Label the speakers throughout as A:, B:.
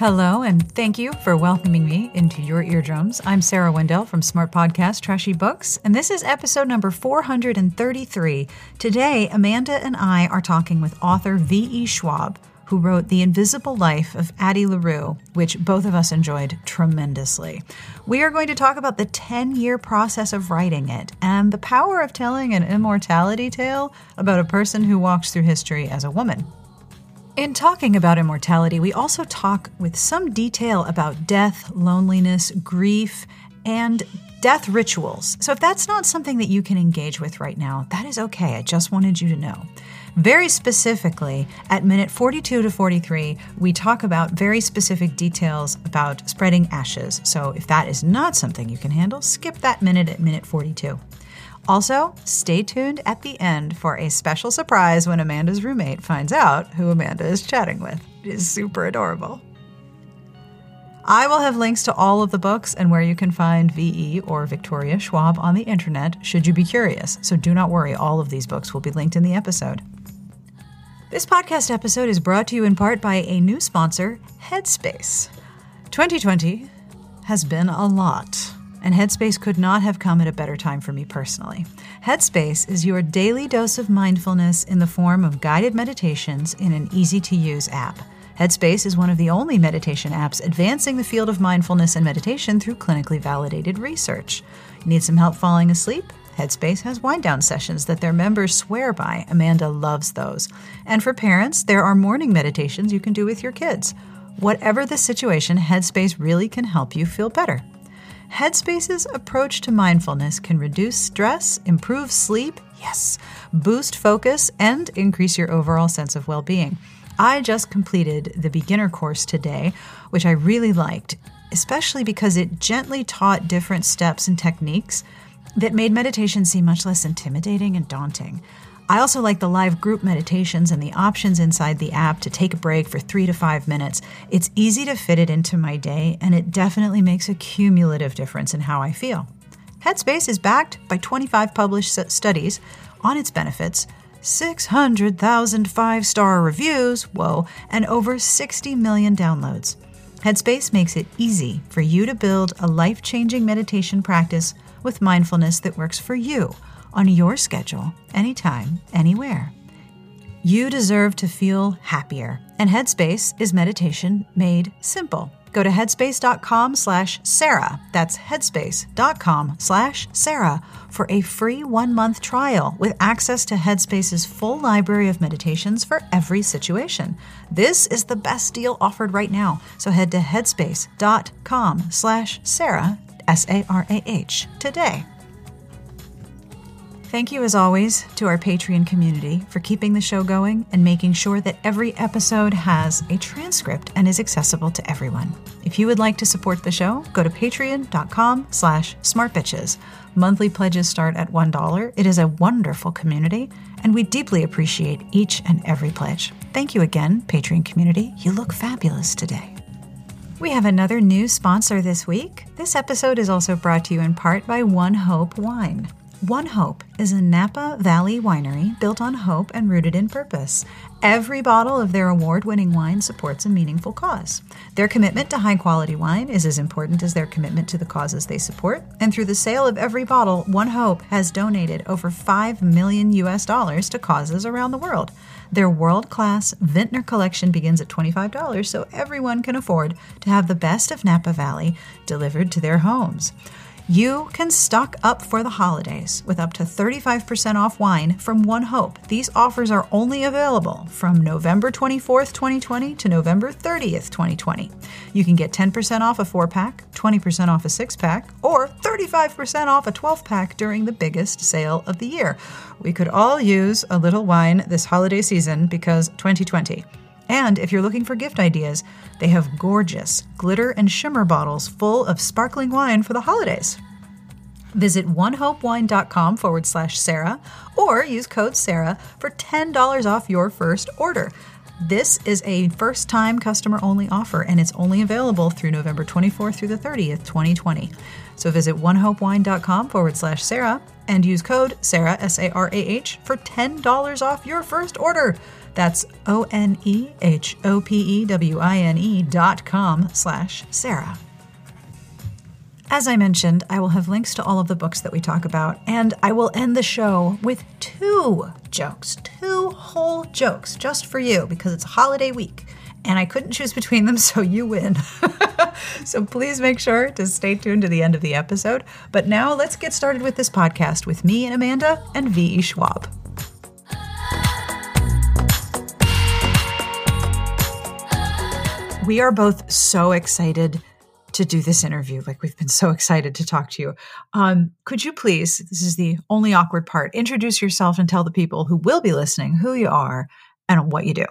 A: Hello, and thank you for welcoming me into your eardrums. I'm Sarah Wendell from Smart Podcast Trashy Books, and this is episode number 433. Today, Amanda and I are talking with author V.E. Schwab, who wrote The Invisible Life of Addie LaRue, which both of us enjoyed tremendously. We are going to talk about the 10 year process of writing it and the power of telling an immortality tale about a person who walks through history as a woman. In talking about immortality, we also talk with some detail about death, loneliness, grief, and death rituals. So if that's not something that you can engage with right now, that is okay. I just wanted you to know. Very specifically, at minute 42 to 43, we talk about very specific details about spreading ashes. So if that is not something you can handle, skip that minute at minute 42. Also, stay tuned at the end for a special surprise when Amanda's roommate finds out who Amanda is chatting with. It is super adorable. I will have links to all of the books and where you can find VE or Victoria Schwab on the internet should you be curious. So do not worry, all of these books will be linked in the episode. This podcast episode is brought to you in part by a new sponsor, Headspace. 2020 has been a lot, and Headspace could not have come at a better time for me personally. Headspace is your daily dose of mindfulness in the form of guided meditations in an easy to use app. Headspace is one of the only meditation apps advancing the field of mindfulness and meditation through clinically validated research. Need some help falling asleep? Headspace has wind down sessions that their members swear by. Amanda loves those. And for parents, there are morning meditations you can do with your kids. Whatever the situation, Headspace really can help you feel better. Headspace's approach to mindfulness can reduce stress, improve sleep, yes, boost focus, and increase your overall sense of well being. I just completed the beginner course today, which I really liked, especially because it gently taught different steps and techniques that made meditation seem much less intimidating and daunting. I also like the live group meditations and the options inside the app to take a break for three to five minutes. It's easy to fit it into my day, and it definitely makes a cumulative difference in how I feel. Headspace is backed by 25 published studies on its benefits, 600,000 five star reviews, whoa, and over 60 million downloads. Headspace makes it easy for you to build a life changing meditation practice with mindfulness that works for you on your schedule, anytime, anywhere. You deserve to feel happier, and Headspace is meditation made simple. Go to headspace.com slash Sarah. That's headspace.com slash Sarah for a free one month trial with access to Headspace's full library of meditations for every situation. This is the best deal offered right now. So head to headspace.com slash Sarah S A R A H, today. Thank you, as always, to our Patreon community for keeping the show going and making sure that every episode has a transcript and is accessible to everyone. If you would like to support the show, go to patreon.com slash smartbitches. Monthly pledges start at $1. It is a wonderful community, and we deeply appreciate each and every pledge. Thank you again, Patreon community. You look fabulous today. We have another new sponsor this week. This episode is also brought to you in part by One Hope Wine. One Hope is a Napa Valley winery built on hope and rooted in purpose. Every bottle of their award winning wine supports a meaningful cause. Their commitment to high quality wine is as important as their commitment to the causes they support, and through the sale of every bottle, One Hope has donated over 5 million US dollars to causes around the world. Their world class Vintner collection begins at $25, so everyone can afford to have the best of Napa Valley delivered to their homes. You can stock up for the holidays with up to 35% off wine from One Hope. These offers are only available from November 24th, 2020 to November 30th, 2020. You can get 10% off a 4 pack, 20% off a 6 pack, or 35% off a 12 pack during the biggest sale of the year. We could all use a little wine this holiday season because 2020. And if you're looking for gift ideas, they have gorgeous glitter and shimmer bottles full of sparkling wine for the holidays. Visit onehopewine.com forward slash Sarah or use code Sarah for $10 off your first order. This is a first time customer only offer and it's only available through November 24th through the 30th, 2020. So visit onehopewine.com forward slash Sarah and use code Sarah, S A R A H, for $10 off your first order. That's O N E H O P E W I N E dot com slash Sarah. As I mentioned, I will have links to all of the books that we talk about, and I will end the show with two jokes, two whole jokes just for you because it's holiday week and I couldn't choose between them, so you win. so please make sure to stay tuned to the end of the episode. But now let's get started with this podcast with me and Amanda and V.E. Schwab. We are both so excited to do this interview. Like we've been so excited to talk to you. Um, could you please, this is the only awkward part, introduce yourself and tell the people who will be listening who you are and what you do?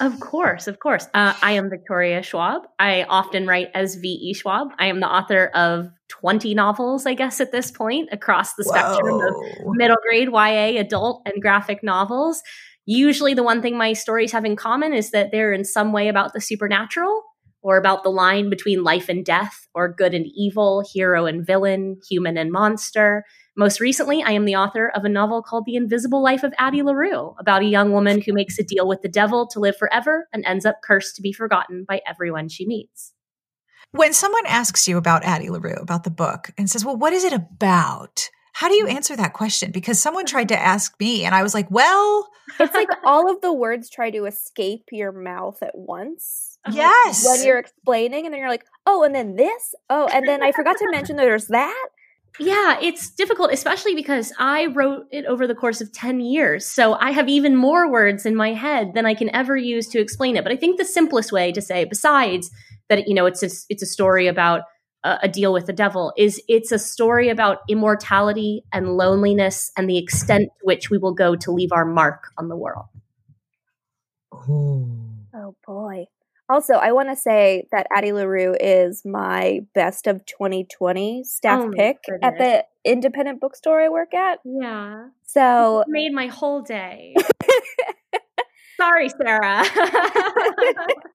B: Of course, of course. Uh, I am Victoria Schwab. I often write as V.E. Schwab. I am the author of 20 novels, I guess, at this point, across the Whoa. spectrum of middle grade, YA, adult, and graphic novels. Usually, the one thing my stories have in common is that they're in some way about the supernatural or about the line between life and death, or good and evil, hero and villain, human and monster. Most recently, I am the author of a novel called The Invisible Life of Addie LaRue, about a young woman who makes a deal with the devil to live forever and ends up cursed to be forgotten by everyone she meets.
A: When someone asks you about Addie LaRue, about the book, and says, Well, what is it about? How do you mm. answer that question? Because someone tried to ask me, and I was like, Well,
C: it's like all of the words try to escape your mouth at once. Uh-huh.
A: Yes.
C: When you're explaining, and then you're like, Oh, and then this? Oh, and then I forgot to mention that there's that.
B: Yeah, it's difficult, especially because I wrote it over the course of 10 years. So I have even more words in my head than I can ever use to explain it. But I think the simplest way to say, besides that, you know, it's a, it's a story about a, a deal with the devil, is it's a story about immortality and loneliness and the extent to which we will go to leave our mark on the world.
C: Oh, oh boy. Also, I want to say that Addie LaRue is my best of 2020 staff oh pick at the independent bookstore I work at.
B: Yeah.
C: So
B: it made my whole day. Sorry, Sarah.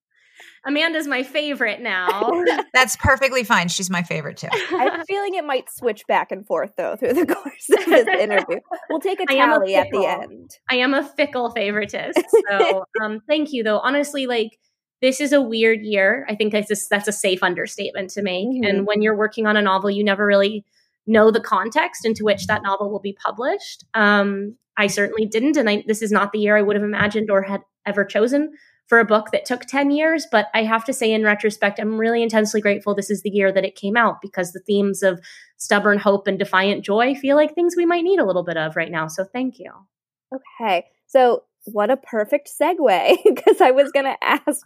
B: Amanda's my favorite now.
A: That's perfectly fine. She's my favorite too.
C: I'm feeling it might switch back and forth though through the course of this interview. We'll take a tally a at the end.
B: I am a fickle favoritist. So um, thank you though. Honestly, like this is a weird year. I think that's a, that's a safe understatement to make. Mm-hmm. And when you're working on a novel, you never really know the context into which that novel will be published. Um, I certainly didn't, and I, this is not the year I would have imagined or had ever chosen for a book that took 10 years. But I have to say, in retrospect, I'm really intensely grateful this is the year that it came out because the themes of stubborn hope and defiant joy feel like things we might need a little bit of right now. So thank you.
C: Okay. So what a perfect segue because I was going to ask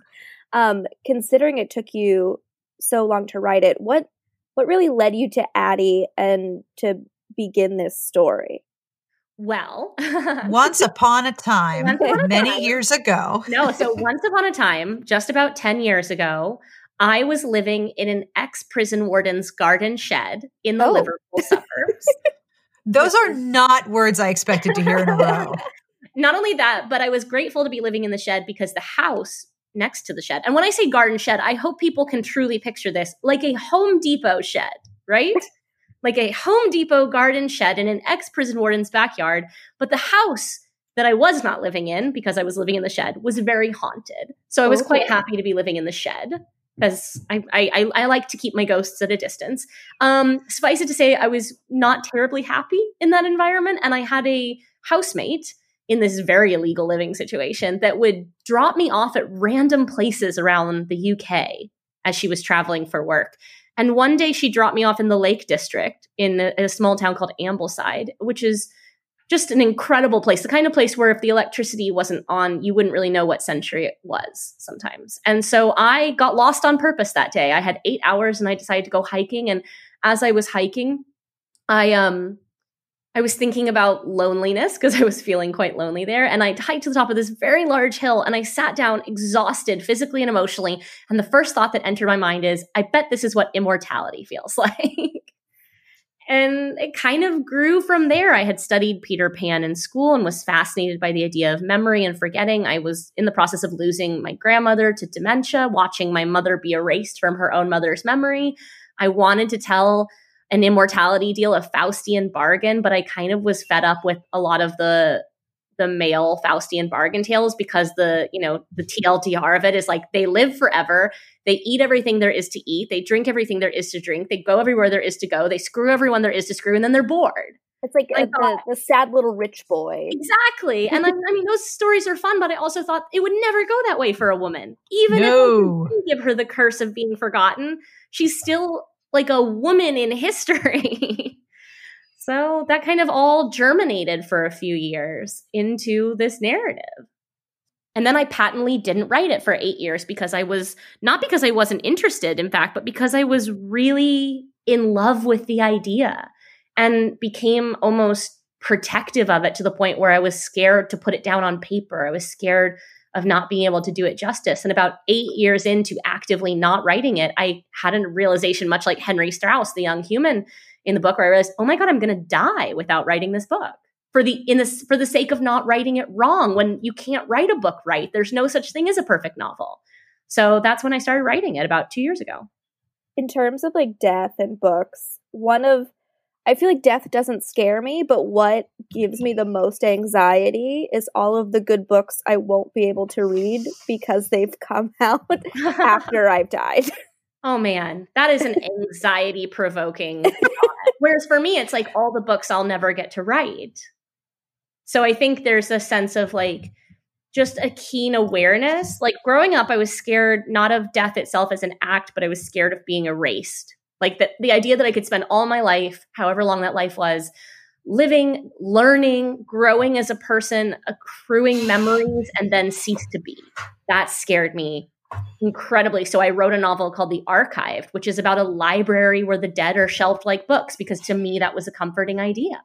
C: um considering it took you so long to write it what what really led you to Addie and to begin this story
B: well,
A: once upon a time, upon a many time. years ago.
B: no, so once upon a time, just about 10 years ago, I was living in an ex prison warden's garden shed in the oh. Liverpool suburbs.
A: Those are not words I expected to hear in a row
B: not only that, but I was grateful to be living in the shed because the house next to the shed, and when I say garden shed, I hope people can truly picture this like a Home Depot shed, right? Like a Home Depot garden shed in an ex prison warden's backyard. But the house that I was not living in because I was living in the shed was very haunted. So I was quite happy to be living in the shed because I, I, I like to keep my ghosts at a distance. Um, suffice it to say, I was not terribly happy in that environment, and I had a housemate in this very illegal living situation that would drop me off at random places around the UK as she was traveling for work. And one day she dropped me off in the Lake District in a, a, small town called Ambleside, which is just an incredible place. The kind of place where if the electricity wasn't on, you wouldn't really know what century it was sometimes. And so I got lost on purpose that day. I had eight hours and I decided to go hiking. And as I was hiking, I um I was thinking about loneliness because I was feeling quite lonely there. And I hiked to the top of this very large hill and I sat down exhausted physically and emotionally. And the first thought that entered my mind is, I bet this is what immortality feels like. and it kind of grew from there. I had studied Peter Pan in school and was fascinated by the idea of memory and forgetting. I was in the process of losing my grandmother to dementia, watching my mother be erased from her own mother's memory. I wanted to tell an immortality deal, a Faustian bargain, but I kind of was fed up with a lot of the the male Faustian bargain tales because the, you know, the TLDR of it is like they live forever. They eat everything there is to eat. They drink everything there is to drink. They go everywhere there is to go. They screw everyone there is to screw, and then they're bored.
C: It's like uh, the, the, sad little rich boy.
B: Exactly. And I, I, mean, those stories are fun, but I also thought it would never go that way for a woman. Even
A: no.
B: if you give her the curse of being forgotten, she's still like a woman in history. so that kind of all germinated for a few years into this narrative. And then I patently didn't write it for eight years because I was not because I wasn't interested, in fact, but because I was really in love with the idea and became almost protective of it to the point where I was scared to put it down on paper. I was scared of not being able to do it justice. And about eight years into actively not writing it, I had a realization, much like Henry Strauss, the young human in the book, where I realized, oh my God, I'm going to die without writing this book. For the in this for the sake of not writing it wrong, when you can't write a book right, there's no such thing as a perfect novel. So that's when I started writing it about two years ago.
C: In terms of like death and books, one of I feel like death doesn't scare me, but what gives me the most anxiety is all of the good books I won't be able to read because they've come out after I've died.
B: Oh man, that is an anxiety provoking. Whereas for me, it's like all the books I'll never get to write. So I think there's a sense of like just a keen awareness. Like growing up, I was scared not of death itself as an act, but I was scared of being erased like the, the idea that I could spend all my life, however long that life was, living, learning, growing as a person, accruing memories, and then cease to be. That scared me incredibly. So I wrote a novel called The Archived, which is about a library where the dead are shelved like books, because to me, that was a comforting idea.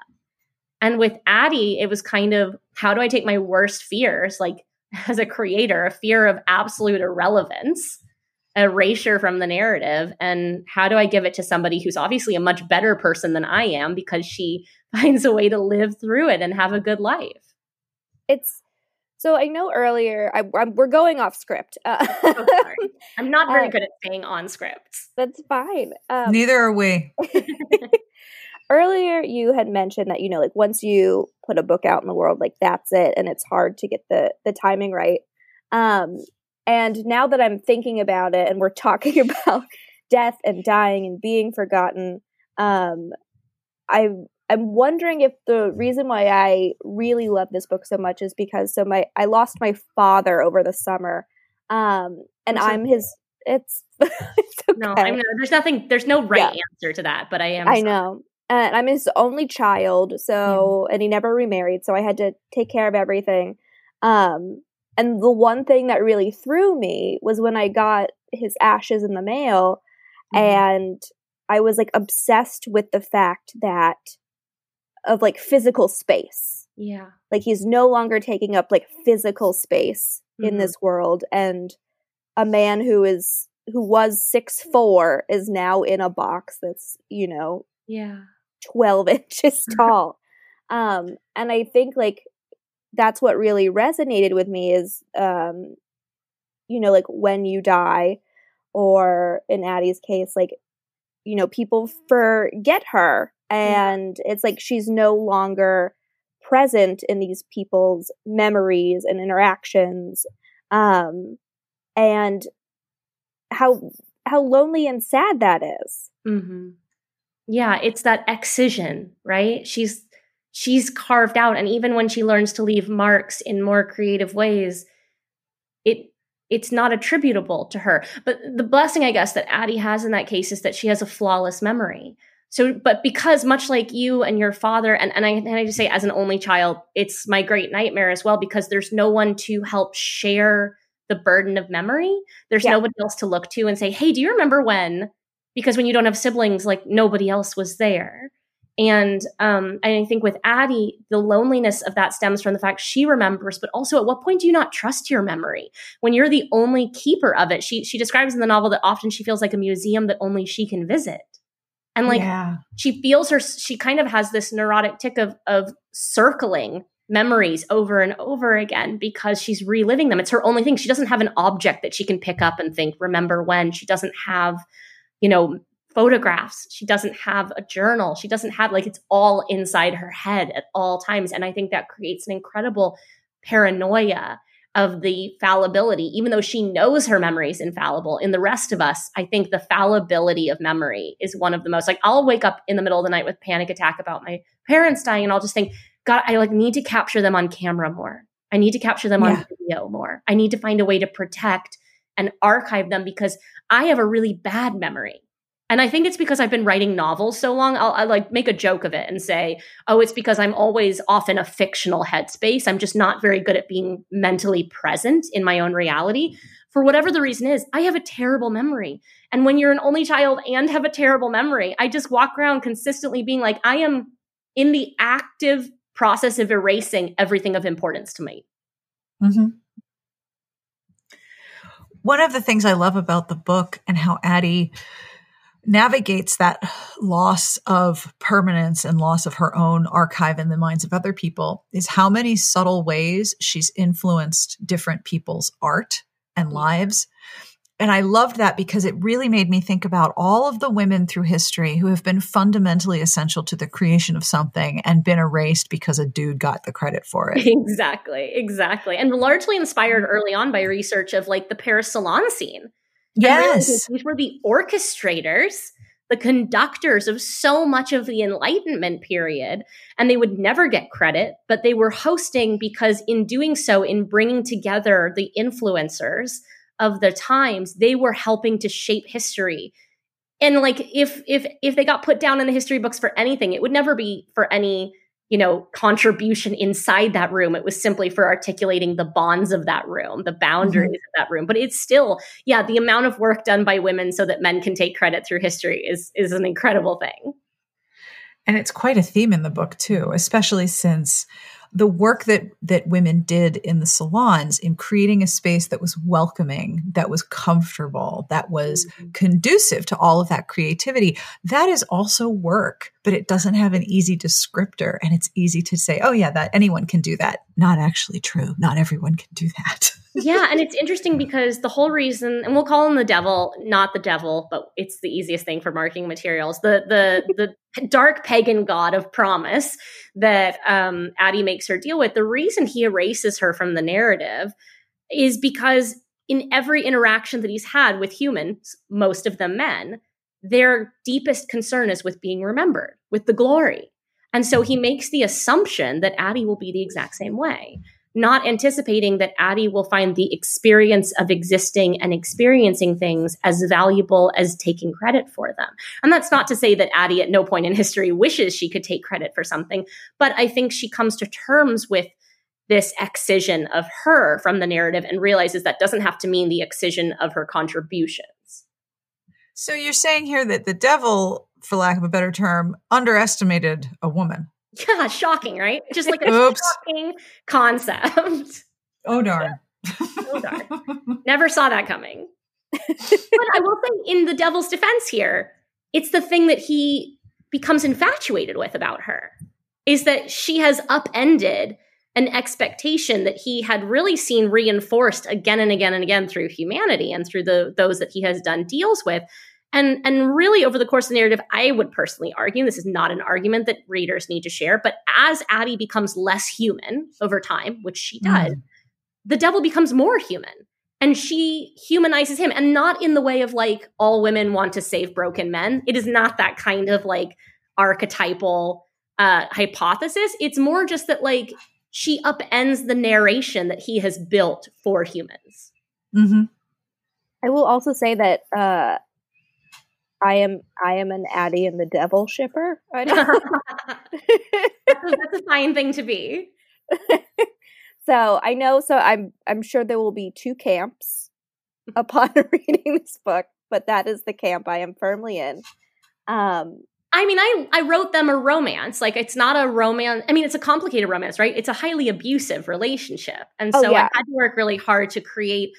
B: And with Addie, it was kind of how do I take my worst fears, like as a creator, a fear of absolute irrelevance, erasure from the narrative. And how do i give it to somebody who's obviously a much better person than i am because she finds a way to live through it and have a good life?
C: It's so i know earlier I, I'm, we're going off script. Uh,
B: oh, i'm not very uh, good at staying on scripts.
C: that's fine.
A: Um, neither are we.
C: Earlier you had mentioned that you know like once you put a book out in the world like that's it and it's hard to get the the timing right. Um and now that I'm thinking about it and we're talking about death and dying and being forgotten, um, I I'm wondering if the reason why I really love this book so much is because so my I lost my father over the summer, um, and I'm, I'm his. It's, it's okay.
B: no, I'm there's nothing. There's no right yeah. answer to that, but I am.
C: I sorry. know, and I'm his only child, so yeah. and he never remarried, so I had to take care of everything. Um, and the one thing that really threw me was when I got his ashes in the mail mm-hmm. and I was like obsessed with the fact that of like physical space.
B: Yeah.
C: Like he's no longer taking up like physical space mm-hmm. in this world and a man who is who was six four is now in a box that's, you know,
B: yeah,
C: 12 inches tall. um and I think like that's what really resonated with me is um you know like when you die or in Addie's case like you know people forget her and yeah. it's like she's no longer present in these people's memories and interactions um and how how lonely and sad that is.
B: Mm-hmm. yeah it's that excision right she's she's carved out. And even when she learns to leave marks in more creative ways it it's not attributable to her. But the blessing i guess that addie has in that case is that she has a flawless memory. So but because much like you and your father and, and i and i just say as an only child it's my great nightmare as well because there's no one to help share the burden of memory. There's yeah. nobody else to look to and say hey do you remember when? Because when you don't have siblings like nobody else was there and um, I think with Addie, the loneliness of that stems from the fact she remembers, but also at what point do you not trust your memory when you're the only keeper of it? She she describes in the novel that often she feels like a museum that only she can visit, and like yeah. she feels her. She kind of has this neurotic tick of of circling memories over and over again because she's reliving them. It's her only thing. She doesn't have an object that she can pick up and think, remember when. She doesn't have, you know, photographs. She doesn't have a journal. She doesn't have like it's all inside her head at all times. And I think that creates an incredible paranoia of the fallibility, even though she knows her memory is infallible. In the rest of us, I think the fallibility of memory is one of the most like I'll wake up in the middle of the night with panic attack about my parents dying, and I'll just think, God, I like need to capture them on camera more. I need to capture them yeah. on video more. I need to find a way to protect and archive them because I have a really bad memory. And I think it's because I've been writing novels so long. I'll, I'll, like make a joke of it and say, oh, it's because I'm always off in a fictional headspace. I'm just not very good at being mentally present in my own reality. For whatever the reason is, I have a terrible memory. And when you're an only child and have a terrible memory, I just walk around consistently being like, I am in the active process of erasing everything of importance to me. Mm-hmm.
A: One of the things I love about the book and how Addie navigates that loss of permanence and loss of her own archive in the minds of other people is how many subtle ways she's influenced different people's art and lives. And I loved that because it really made me think about all of the women through history who have been fundamentally essential to the creation of something and been erased because a dude got the credit for it.
B: Exactly, exactly. And largely inspired mm-hmm. early on by research of like the Paris salon scene
A: Yes.
B: These were the orchestrators, the conductors of so much of the Enlightenment period. And they would never get credit, but they were hosting because, in doing so, in bringing together the influencers of the times, they were helping to shape history. And like if if if they got put down in the history books for anything, it would never be for any you know, contribution inside that room. It was simply for articulating the bonds of that room, the boundaries mm-hmm. of that room. But it's still, yeah, the amount of work done by women so that men can take credit through history is is an incredible thing.
A: And it's quite a theme in the book too, especially since the work that that women did in the salons in creating a space that was welcoming that was comfortable that was mm-hmm. conducive to all of that creativity that is also work but it doesn't have an easy descriptor and it's easy to say oh yeah that anyone can do that not actually true not everyone can do that
B: yeah, and it's interesting because the whole reason, and we'll call him the devil, not the devil, but it's the easiest thing for marketing materials. The the the dark pagan god of promise that um, Addie makes her deal with. The reason he erases her from the narrative is because in every interaction that he's had with humans, most of them men, their deepest concern is with being remembered, with the glory. And so he makes the assumption that Addie will be the exact same way not anticipating that Addie will find the experience of existing and experiencing things as valuable as taking credit for them. And that's not to say that Addie at no point in history wishes she could take credit for something, but I think she comes to terms with this excision of her from the narrative and realizes that doesn't have to mean the excision of her contributions.
A: So you're saying here that the devil, for lack of a better term, underestimated a woman.
B: Yeah, shocking, right? Just like a Oops. shocking concept.
A: Oh darn.
B: oh darn. Never saw that coming. but I will say, in the devil's defense here, it's the thing that he becomes infatuated with about her is that she has upended an expectation that he had really seen reinforced again and again and again through humanity and through the those that he has done deals with and and really over the course of the narrative, I would personally argue this is not an argument that readers need to share, but as Addie becomes less human over time, which she does, mm. the devil becomes more human. And she humanizes him and not in the way of like all women want to save broken men. It is not that kind of like archetypal uh, hypothesis. It's more just that like she upends the narration that he has built for humans.
C: Mm-hmm. I will also say that uh, I am I am an Addie and the Devil shipper.
B: that's, a, that's a fine thing to be.
C: so I know. So I'm I'm sure there will be two camps upon reading this book, but that is the camp I am firmly in. Um,
B: I mean, I I wrote them a romance. Like it's not a romance. I mean, it's a complicated romance, right? It's a highly abusive relationship, and oh, so oh, yeah. I had to work really hard to create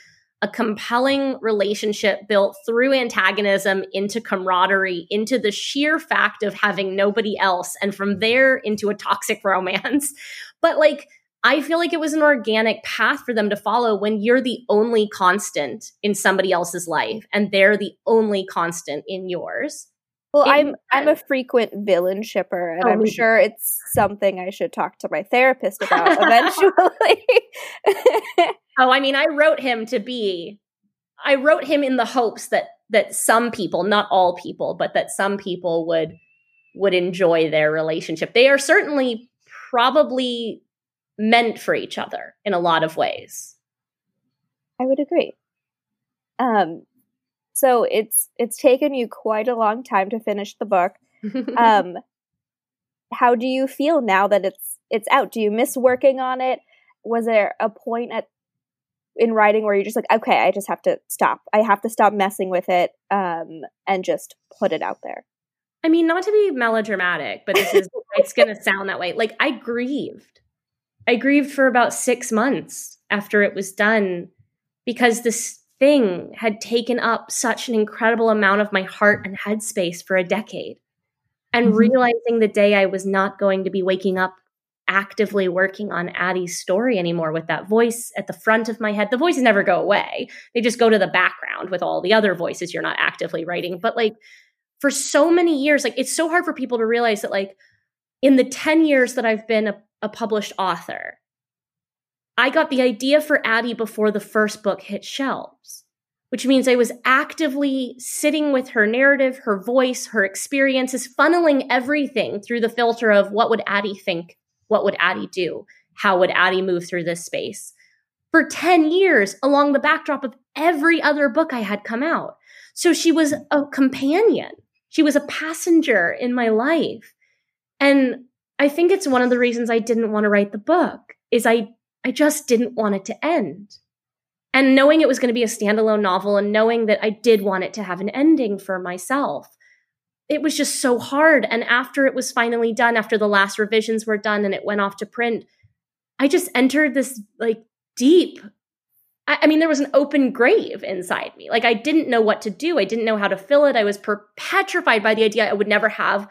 B: a compelling relationship built through antagonism into camaraderie, into the sheer fact of having nobody else, and from there into a toxic romance. But like, I feel like it was an organic path for them to follow when you're the only constant in somebody else's life and they're the only constant in yours.
C: Well, I'm I'm a frequent villain shipper, and
B: Oh,
C: I'm sure it's something I should talk to my therapist about eventually.
B: Oh, I mean, I wrote him to be. I wrote him in the hopes that that some people, not all people, but that some people would would enjoy their relationship. They are certainly probably meant for each other in a lot of ways.
C: I would agree. Um, so it's it's taken you quite a long time to finish the book. Um, how do you feel now that it's it's out? Do you miss working on it? Was there a point at in writing where you're just like, okay, I just have to stop. I have to stop messing with it um, and just put it out there.
B: I mean, not to be melodramatic, but this is it's going to sound that way. Like I grieved. I grieved for about 6 months after it was done because this thing had taken up such an incredible amount of my heart and headspace for a decade. And
A: Mhm.
B: realizing the day I was not going to be waking up actively working on Addie's story anymore with that voice at the front of my head. The voices never go away. They just go to the background with all the other voices you're not actively writing. But like for so many years, like it's so hard for people to realize that like in the 10 years that I've been a, a published author, I got the idea for Addie before the first book hit shelves, which means I was actively sitting with her narrative, her voice, her experiences, funneling everything through the filter of what would Addie think? What would Addie do? How would Addie move through this space? For 10 years, along the backdrop of every other book I had come out. So she was a companion. She was a passenger in my life. And I think it's one of the reasons I didn't want to write the book is I I just didn't want it to end. And knowing it was going to be a standalone novel and knowing that I did want it to have an ending for myself, it was just so hard. And after it was finally done, after the last revisions were done and it went off to print, I just entered this like deep. I, I mean, there was an open grave inside me. Like I didn't know what to do. I didn't know how to fill it. I was per- petrified by the idea I would never have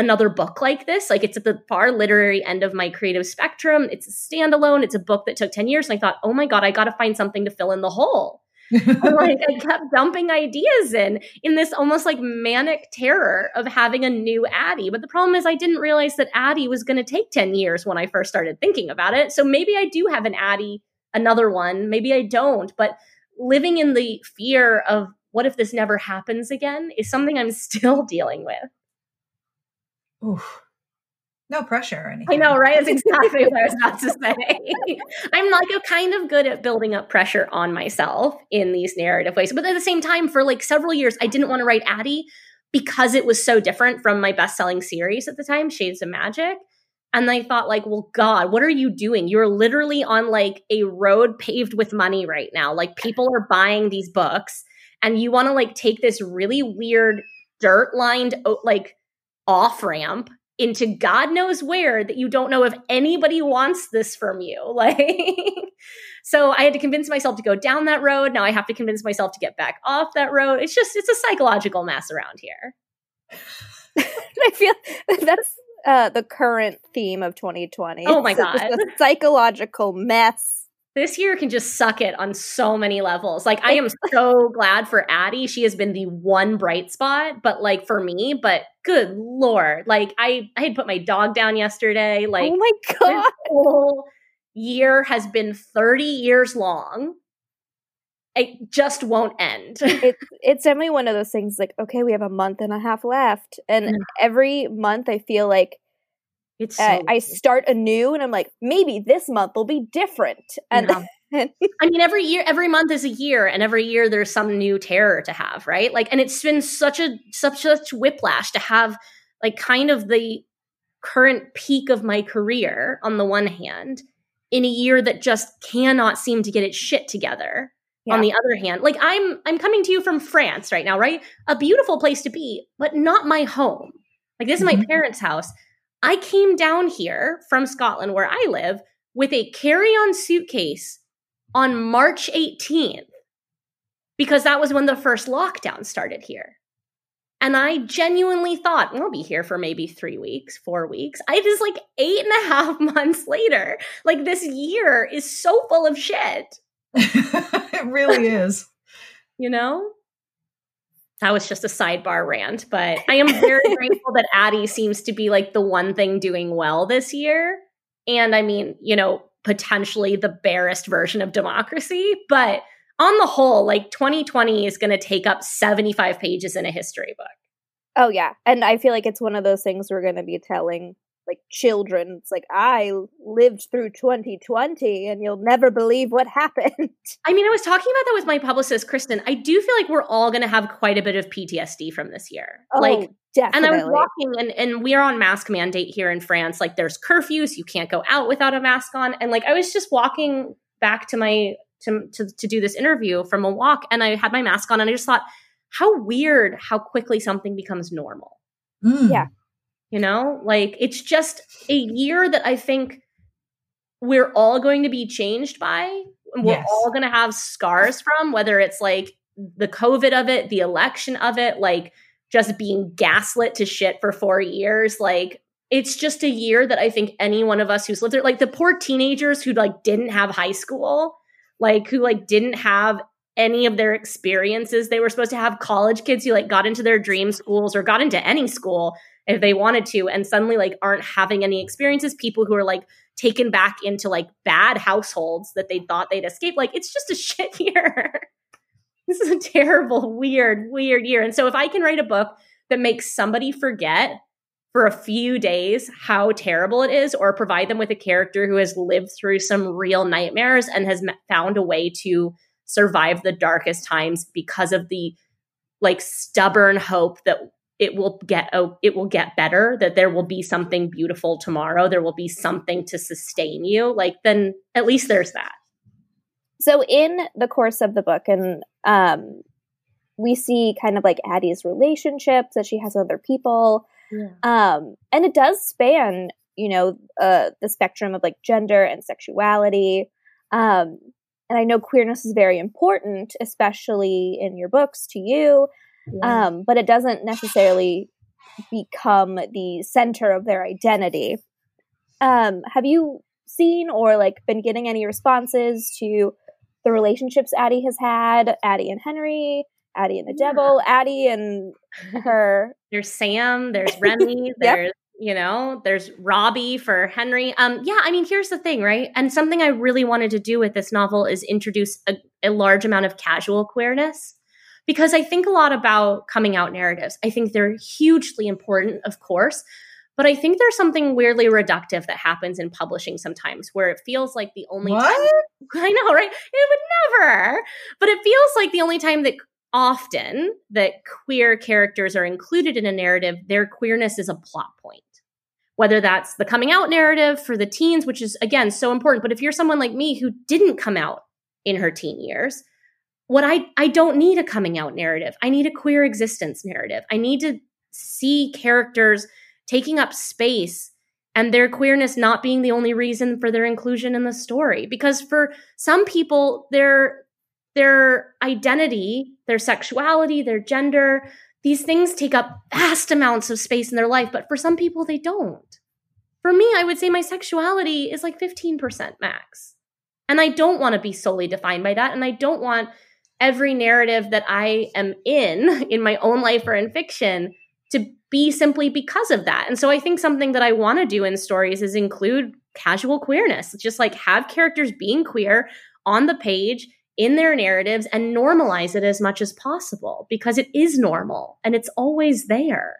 B: another book like this. Like it's at the far literary end of my creative spectrum. It's a standalone. It's a book that took 10 years. And I thought, oh my God, I got to find something to fill in the hole. And like I kept dumping ideas in, in this almost like manic terror of having a new Addie. But the problem is I didn't realize that Addie was going to take 10 years when I first started thinking about it. So maybe I do have an Addie, another one. Maybe I don't. But living in the fear of what if this never happens again is something I'm still dealing with.
A: Oof. No pressure or anything.
B: I know, right? That's exactly what I was about to say. I'm like a kind of good at building up pressure on myself in these narrative ways. But at the same time, for like several years, I didn't want to write Addie because it was so different from my best-selling series at the time, Shades of Magic. And I thought, like, well, God, what are you doing? You're literally on like a road paved with money right now. Like people are buying these books, and you want to like take this really weird dirt lined like off ramp into God knows where that you don't know if anybody wants this from you. Like, so I had to convince myself to go down that road. Now I have to convince myself to get back off that road. It's just, it's a psychological mess around here.
C: I feel that's uh, the current theme of 2020.
B: Oh my God.
C: a psychological mess.
B: This year can just suck it on so many levels. Like, I am so glad for Addie. She has been the one bright spot, but like for me, but good Lord. Like, I, I had put my dog down yesterday. Like,
C: oh my
B: this
C: god!
B: whole year has been 30 years long. It just won't end.
C: It's it's definitely one of those things. Like, okay, we have a month and a half left, and every month I feel like
B: It's so
C: uh, I start anew, and I'm like, maybe this month will be different. And
B: Yeah. I mean, every year, every month is a year, and every year there's some new terror to have, right? Like, and it's been such a such such whiplash to have like kind of the current peak of my career on the one hand in a year that just cannot seem to get its shit together on the other hand like i'm i'm coming to you from france right now right a beautiful place to be but not my home like this is my
A: Mhm.
B: parents house i came down here from scotland where i live with a carry-on suitcase on march 18th because that was when the first lockdown started here and I genuinely thought, well, I'll be here for maybe three weeks, four weeks. I just like eight and a half months later. Like this year is so full of shit,
A: it really is.
B: you know? That was just a sidebar rant, but I am very grateful that Addie seems to be like the one thing doing well this year. And I mean, you know, potentially the barest version of democracy, but on the whole, like 2020 is going to take up 75 pages in a history book.
C: Oh yeah, and I feel like it's one of those things we're going to be telling like children. It's like I lived through 2020 and you'll never believe what happened.
B: I mean, I was talking about that with my publicist Kristen. I do feel like we're all going to have quite a bit of PTSD from this year.
C: Oh,
B: like
C: definitely.
B: and I was walking and and we're on mask mandate here in France. Like there's curfews, you can't go out without a mask on. And like I was just walking back to my to to, to do this interview from a walk and I had my mask on and I just thought how weird how quickly something becomes normal.
A: Mm.
C: Yeah.
B: You know, like it's just a year that I think we're all going to be changed by. and We're
A: Yes.
B: all going to have scars from, whether it's like the COVID of it, the election of it, like just being gaslit to shit for four years. Like it's just a year that I think any one of us who's lived there, like the poor teenagers who like didn't have high school, like who like didn't have any of their experiences they were supposed to have college kids who like got into their dream schools or got into any school if they wanted to and suddenly like aren't having any experiences people who are like taken back into like bad households that they thought they'd escape like it's just a shit year. This is a terrible weird weird year. And so if i can write a book that makes somebody forget for a few days how terrible it is or provide them with a character who has lived through some real nightmares and has found a way to survive the darkest times because of the like stubborn hope that it will get oh, it will get better that there will be something beautiful tomorrow. There will be something to sustain you. Like then at least there's that.
C: So in the course of the book and um we see kind of like Addie's relationships that she has with other people. Um and it does span you know uh the spectrum of like gender and sexuality. Um and i know queerness is very important especially in your books to you um but it doesn't necessarily become the center of their identity um have you seen or like been getting any responses to the relationships addie has had addie and henry addie and the
B: Yeah.
C: devil addie and her
B: there's Sam, there's Remy, there's you know, there's Robbie for Henry. Um, yeah, I mean, here's the thing, right? And something I really wanted to do with this novel is introduce a, a large amount of casual queerness because I think a lot about coming out narratives. I think they're hugely important, of course, but I think there's something weirdly reductive that happens in publishing sometimes where it feels like the only
A: What?
B: time I know, right? It would never. But it feels like the only time that often that queer characters are included in a narrative, their queerness is a plot point. Whether that's the coming out narrative for the teens, which is again so important. But if you're someone like me who didn't come out in her teen years, what I I don't need a coming out narrative. I need a queer existence narrative. I need to see characters taking up space and their queerness not being the only reason for their inclusion in the story because for some people their their identity their sexuality their gender these things take up vast amounts of space in their life but for some people they don't for me i would say my sexuality is like 15% max and i don't want to be solely defined by that and i don't want every narrative that i am in in my own life or in fiction to be simply because of that. And so I think something that I want to do in stories is include casual queerness. Just like have characters being queer on the page in their narratives and normalize it as much as possible because it is normal and it's always there.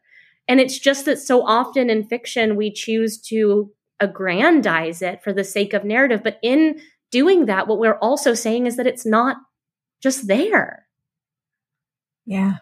B: And it's just that so often in fiction we choose to aggrandize it for the sake of narrative. But in doing that, what we're also saying is that it's not just there.
A: Yeah.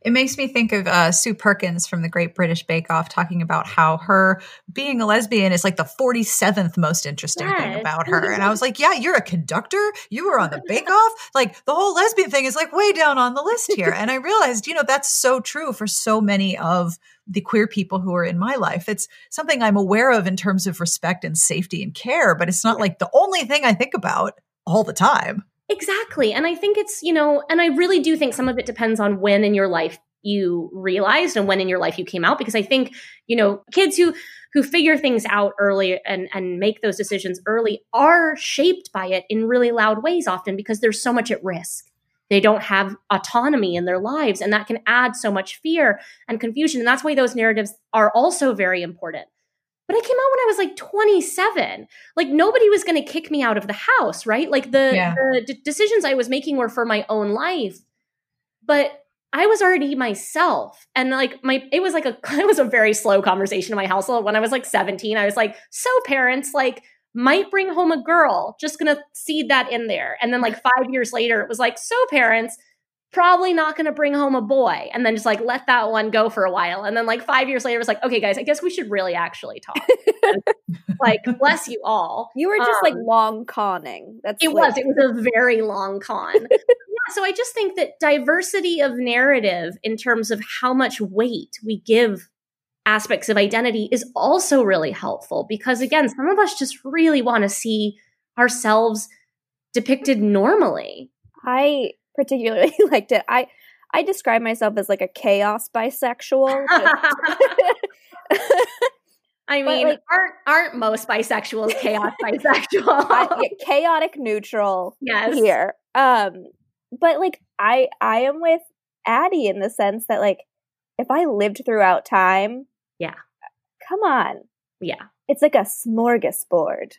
A: It makes me think of uh, Sue Perkins from the Great British Bake Off talking about how her being a lesbian is like the 47th most interesting thing about her. And I was like, yeah, you're a conductor. You were on the Bake Off. Like the whole lesbian thing is like way down on the list here. And I realized, you know, that's so true for so many of the queer people who are in my life. It's something I'm aware of in terms of respect and safety and care, but it's not like the only thing I think about all the time.
B: Exactly. And I think it's, you know, and I really do think some of it depends on when in your life you realized and when in your life you came out because I think, you know, kids who who figure things out early and and make those decisions early are shaped by it in really loud ways often because there's so much at risk. they don't have autonomy in their lives and that can add so much fear and confusion and that's why those narratives are also very important but I came out when I was like 27. Like nobody was going to kick me out of the house, right? Like the, yeah. the d- decisions I was making were for my own life. But I was already myself. And like my it was like a it was a very slow conversation in my household when I was like 17. I was like, "So parents, like might bring home a girl. Just going to seed that in there." And then like 5 years later it was like, "So parents, probably not going to bring home a boy and then just like let that one go for a while and then like five years later it was like okay guys i guess we should really actually talk. Like bless you all.
C: You were just um, like long conning.
B: That's it was it was a very long con. Yeah so i just think that diversity of narrative in terms of how much weight we give aspects of identity is also really helpful because again some of us just really want to see ourselves depicted normally.
C: I particularly liked it. I I describe myself as like a chaos bisexual.
B: I mean, like, aren't aren't most bisexuals chaos bisexual? I,
C: chaotic neutral. Yes. Here, um, but like I I am with Addie in the sense that like if I lived throughout time,
B: yeah,
C: come on,
B: yeah,
C: it's like a smorgasbord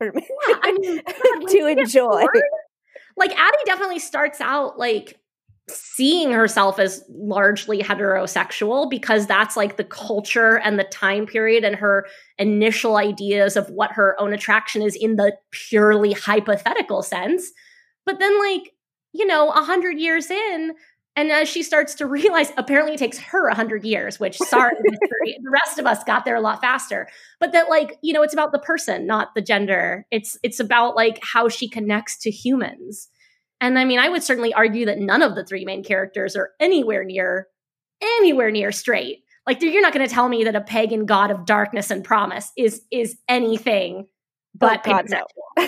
C: for me yeah, I mean, God, to enjoy
B: like Addie definitely starts out like seeing herself as largely heterosexual because that's like the culture and the time period and her initial ideas of what her own attraction is in the purely hypothetical sense. But then, like, you know, a hundred years in, and as she starts to realize, apparently it takes her a hundred years, which sorry, the rest of us got there a lot faster. But that, like, you know, it's about the person, not the gender. It's it's about like how she connects to humans. And I mean, I would certainly argue that none of the three main characters are anywhere near, anywhere near straight. Like you're not going to tell me that a pagan god of darkness and promise is is anything oh but oh, God, no.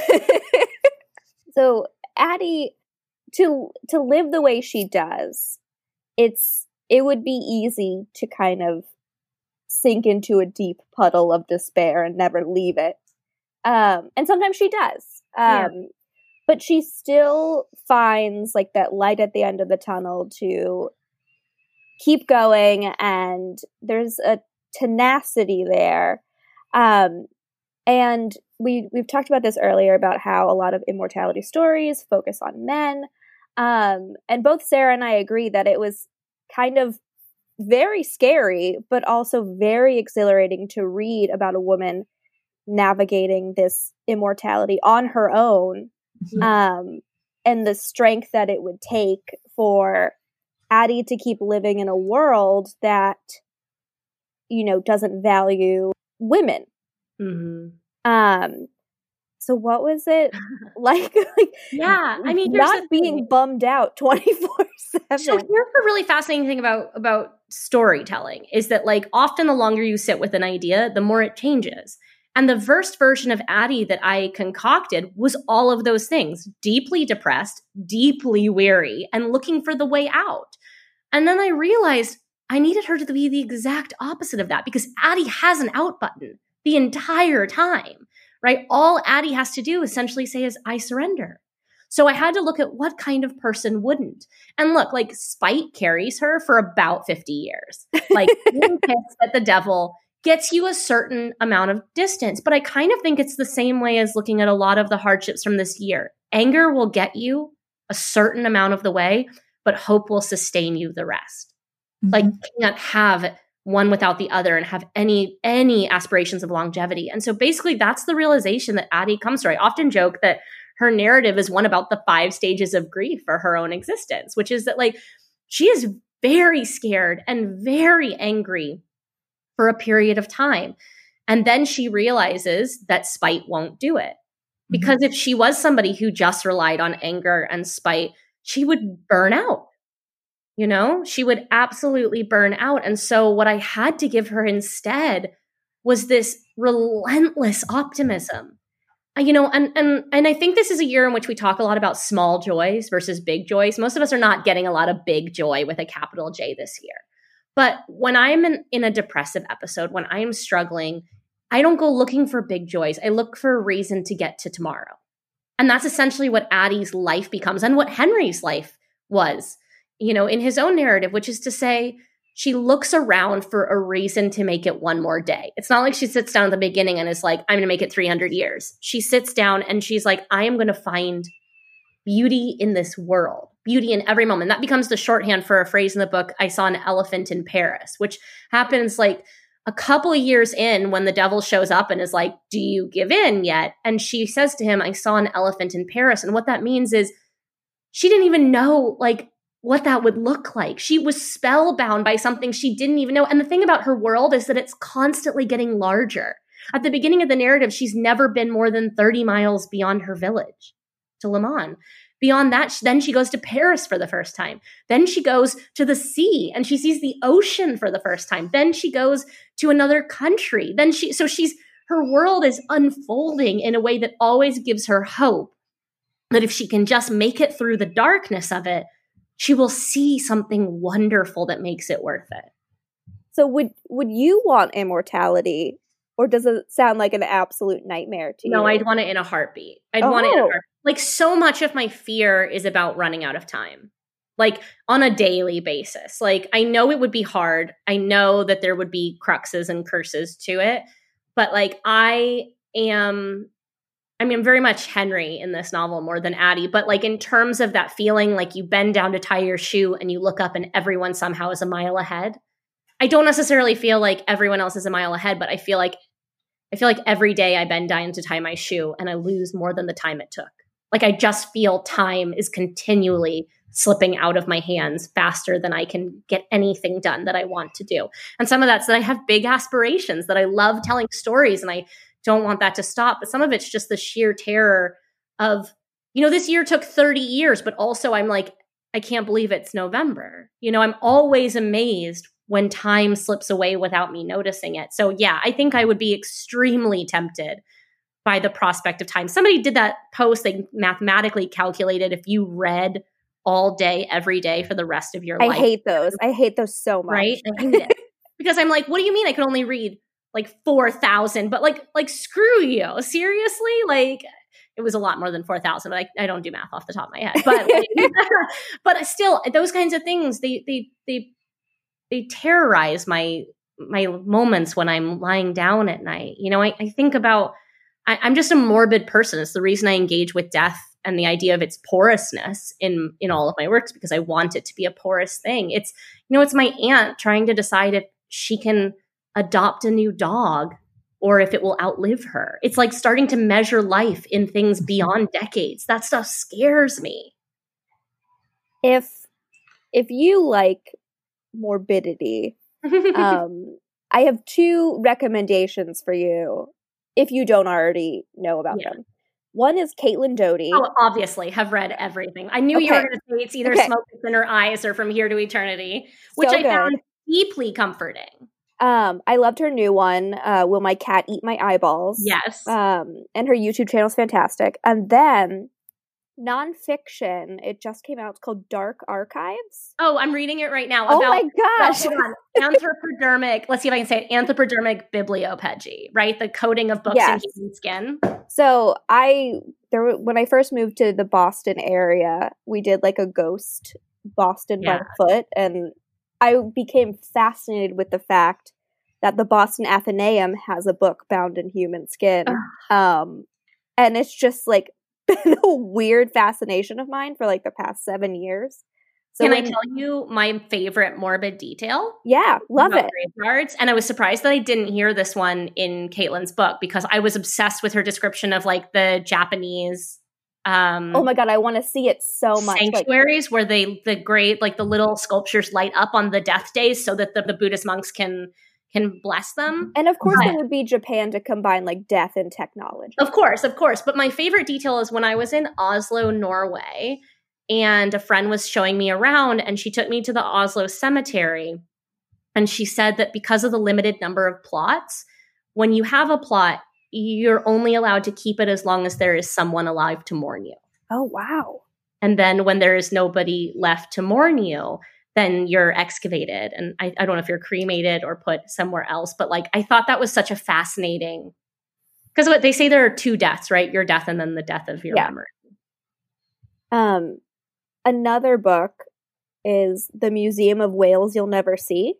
C: so Addie, to to live the way she does, it's it would be easy to kind of sink into a deep puddle of despair and never leave it. Um, and sometimes she does. Um, yeah but she still finds like that light at the end of the tunnel to keep going and there's a tenacity there um and we we've talked about this earlier about how a lot of immortality stories focus on men um and both Sarah and I agree that it was kind of very scary but also very exhilarating to read about a woman navigating this immortality on her own mm-hmm. um, and the strength that it would take for Addie to keep living in a world that, you know, doesn't value women. Mm-hmm. Um, so what was it like? like
B: yeah, I mean,
C: not being thing. bummed out twenty four seven.
B: So here's the really fascinating thing about about storytelling is that like often the longer you sit with an idea, the more it changes. And the first version of Addie that I concocted was all of those things deeply depressed, deeply weary, and looking for the way out. And then I realized I needed her to be the exact opposite of that because Addie has an out button the entire time, right? All Addie has to do essentially say is, I surrender. So I had to look at what kind of person wouldn't. And look, like spite carries her for about 50 years. Like being pissed at the devil gets you a certain amount of distance. But I kind of think it's the same way as looking at a lot of the hardships from this year. Anger will get you a certain amount of the way, but hope will sustain you the rest. Mm-hmm. Like you can't have one without the other and have any any aspirations of longevity. And so basically that's the realization that Addie comes to. I often joke that her narrative is one about the five stages of grief for her own existence, which is that like she is very scared and very angry for a period of time. And then she realizes that spite won't do it. Mm-hmm. Because mm-hmm. if she was somebody who just relied on anger and spite, she would burn out. You know, she would absolutely burn out. And so, what I had to give her instead was this relentless optimism. You know, and and and I think this is a year in which we talk a lot about small joys versus big joys. Most of us are not getting a lot of big joy with a capital J this year. But when I'm in, in a depressive episode, when I'm struggling, I don't go looking for big joys. I look for a reason to get to tomorrow. And that's essentially what Addie's life becomes and what Henry's life was, you know, in his own narrative, which is to say, she looks around for a reason to make it one more day. It's not like she sits down at the beginning and is like, I'm going to make it 300 years. She sits down and she's like, I am going to find beauty in this world, beauty in every moment. That becomes the shorthand for a phrase in the book, I saw an elephant in Paris, which happens like a couple of years in when the devil shows up and is like, Do you give in yet? And she says to him, I saw an elephant in Paris. And what that means is she didn't even know like what that would look like. She was spellbound by something she didn't even know. And the thing about her world is that it's constantly getting larger. At the beginning of the narrative, she's never been more than 30 miles beyond her village to Le Mans. Beyond that, then she goes to Paris for the first time. Then she goes to the sea and she sees the ocean for the first time. Then she goes to another country. Then she, so she's, her world is unfolding in a way that always gives her hope that if she can just make it through the darkness of it, she will see something wonderful that makes it worth it.
C: So would would you want immortality or does it sound like an absolute nightmare to you?
B: No, I'd want it in a heartbeat. I'd oh. want it in a oh. heartbeat. Like so much of my fear is about running out of time. Like on a daily basis. Like I know it would be hard. I know that there would be cruxes and curses to it, but like I am I mean, I'm very much Henry in this novel more than Addie, but like in terms of that feeling, like you bend down to tie your shoe and you look up and everyone somehow is a mile ahead. I don't necessarily feel like everyone else is a mile ahead, but I feel like I feel like every day I bend down to tie my shoe and I lose more than the time it took. Like I just feel time is continually slipping out of my hands faster than I can get anything done that I want to do. And some of that's that I have big aspirations, that I love telling stories and I don't want that to stop. But some of it's just the sheer terror of, you know, this year took 30 years, but also I'm like, I can't believe it's November. You know, I'm always amazed when time slips away without me noticing it. So, yeah, I think I would be extremely tempted by the prospect of time. Somebody did that post, they mathematically calculated if you read all day, every day for the rest of your
C: I
B: life.
C: I hate those. I hate those so much.
B: Right? because I'm like, what do you mean I could only read like 4,000, but like, like screw you. Seriously? Like, it was a lot more than 4,000, but I, I don't do math off the top of my head. But, but still, those kinds of things, they, they, they, they terrorize my, my moments when I'm lying down at night. You know, I, I think about, I, I'm just a morbid person. It's the reason I engage with death and the idea of its porousness in in all of my works because I want it to be a porous thing. It's you know, it's my aunt trying to decide if she can adopt a new dog or if it will outlive her. It's like starting to measure life in things mm-hmm. beyond decades. That stuff scares me.
C: If if you like morbidity, um, I have two recommendations for you if you don't already know about yeah. them. One is Caitlin Doughty.
B: Oh, obviously, have read everything. I knew okay. you were going to say it's either okay. Smoke in Her Eyes or From Here to Eternity, which so I good. found deeply comforting.
C: Um, I loved her new one, uh, Will My Cat Eat My Eyeballs?
B: Yes.
C: Um, and her YouTube channel is fantastic. And then nonfiction, it just came out. It's called Dark Archives.
B: Oh, I'm reading it right now.
C: Oh my gosh.
B: anthropodermic, let's see if I can say it, anthropodermic bibliopegy, right? The coating of books yes. in human skin.
C: So I, there when I first moved to the Boston area, we did like a ghost Boston yeah. by foot and I became fascinated with the fact that the Boston Athenaeum has a book bound in human skin. Um, and it's just like been a weird fascination of mine for like the past seven years.
B: So Can when, I tell you my favorite morbid detail?
C: Yeah, love it.
B: Graveyards, and I was surprised that I didn't hear this one in Caitlin's book because I was obsessed with her description of like the Japanese
C: um oh my god i want to see it so much
B: sanctuaries like, where they the great like the little sculptures light up on the death days so that the, the buddhist monks can can bless them.
C: And of course but, it would be japan to combine like death and technology.
B: Of course of course. But my favorite detail is when i was in oslo norway and a friend was showing me around and she took me to the oslo cemetery and she said that because of the limited number of plots when you have a plot you're only allowed to keep it as long as there is someone alive to mourn you.
C: Oh, wow.
B: And then when there is nobody left to mourn you, then you're excavated. And I, I don't know if you're cremated or put somewhere else, but like I thought that was such a fascinating because what they say there are two deaths, right? Your death and then the death of your yeah. memory.
C: Um, another book is The Museum of Whales You'll Never See.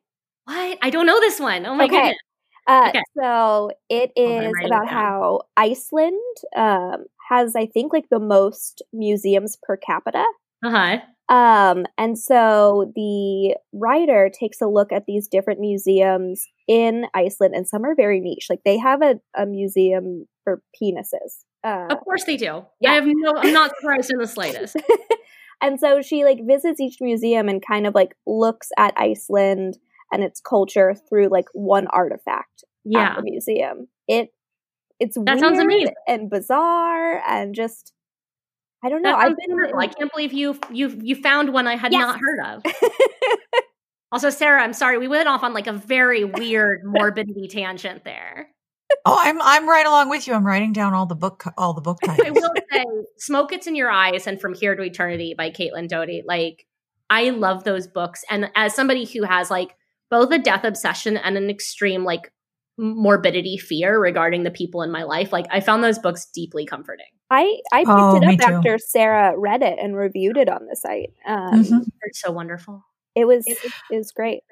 B: What? I don't know this one. Oh my
C: Okay.
B: goodness.
C: Uh,
B: Okay.
C: So it is
B: Hold on, I'm
C: is about how Iceland um, has, I think, like the most museums per capita.
B: Uh huh.
C: Um, and so the writer takes a look at these different museums in Iceland, and some are very niche. Like they have a, a museum for penises. Uh,
B: Of course they do.
C: Yeah.
B: I have no. I'm not surprised in the slightest.
C: and so she like visits each museum and kind of like looks at Iceland and its culture through like one artifact
B: Yeah.
C: at the museum. It it's
B: That sounds
C: weird
B: amazing.
C: and bizarre and just I don't know. I've been
B: wonderful. I can't believe you you you found one I had
C: Yes.
B: not heard of. Also, Sarah, I'm sorry we went off on like a very weird morbidity tangent there.
A: Oh, I'm I'm right along with you. I'm writing down all the book all the book titles.
B: I will say, "Smoke Gets in Your Eyes" and "From Here to Eternity" by Caitlin Doughty. Like, I love those books, and as somebody who has like both a death obsession and an extreme like morbidity fear regarding the people in my life, like I found those books deeply comforting.
C: I I picked
A: Oh,
C: it up
A: too.
C: after Sarah read it and reviewed it on the site. Um,
A: Mhm.
B: They're so wonderful.
C: It was it was great.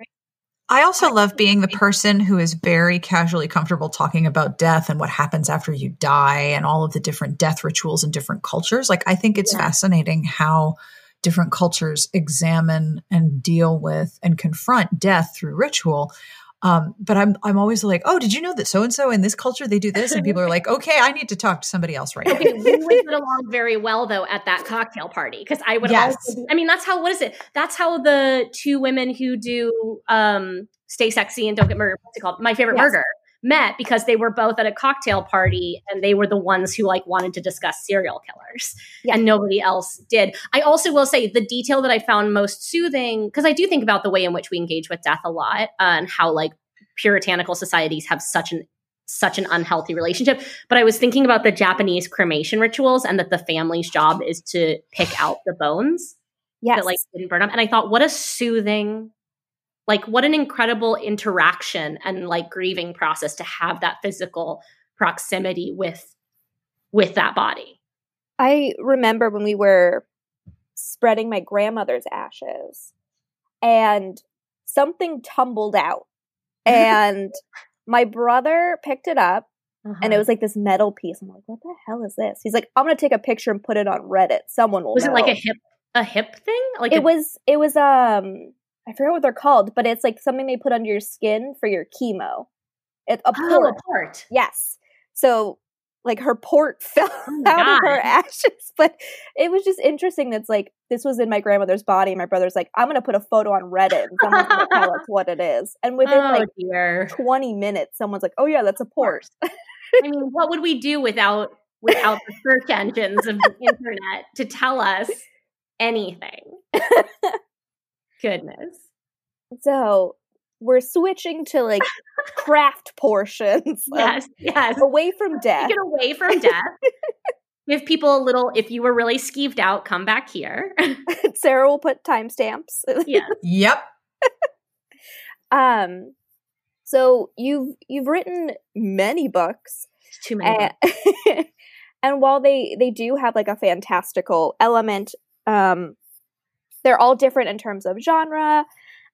A: I also love being the person who is very casually comfortable talking about death and what happens after you die and all of the different death rituals in different cultures. Like, I think it's
B: Yeah.
A: fascinating how different cultures examine and deal with and confront death through ritual. Um, but I'm I'm always like, oh, did you know that so and so in this culture they do this? And people are like, okay, I need to talk to somebody else right now.
B: We would get along very well though at that cocktail party because I would
A: Yes.
B: also. I mean, that's how. What is it? That's how the two women who do um, "Stay Sexy" and "Don't Get Murdered" what's it called? My favorite
C: Yes.
B: murder met because they were both at a cocktail party and they were the ones who like wanted to discuss serial killers
C: Yeah.
B: and nobody else did. I also will say the detail that I found most soothing because I do think about the way in which we engage with death a lot uh, and how like puritanical societies have such an such an unhealthy relationship. But I was thinking about the Japanese cremation rituals and that the family's job is to pick out the bones
C: Yes.
B: that like didn't burn up. And I thought, what a soothing, like what an incredible interaction and like grieving process to have that physical proximity with with that body.
C: I remember when we were spreading my grandmother's ashes and something tumbled out and my brother picked it up and it was like this metal piece. I'm like, what the hell is this? He's like, I'm gonna take a picture and put it on Reddit. Someone will
B: was it
C: know."
B: like a hip a hip thing? Like
C: it
B: a-
C: was it was um I forget what they're called, but it's like something they put under your skin for your chemo. It's a
B: oh,
C: port.
B: a part.
C: Yes. So like her port fell oh
B: my
C: out of her ashes. But it was just interesting that's like this was in my grandmother's body. My brother's like, I'm gonna put a photo on Reddit and someone's gonna tell us what it is. And within
B: oh
C: like
B: dear.
C: 20 minutes, someone's like, Oh yeah, that's a port.
B: I mean, what would we do without without the search engines of the internet to tell us anything? Goodness.
C: So we're switching to like craft portions.
B: Yes, yes.
C: away from death.
B: Get away from death. Give people a little. If you were really skeeved out, come back here.
C: Sarah will put timestamps.
B: yeah.
A: Yep.
C: um so you've you've written many books
B: It's too many.
C: and, and while they they do have like a fantastical element um they're all different in terms of genre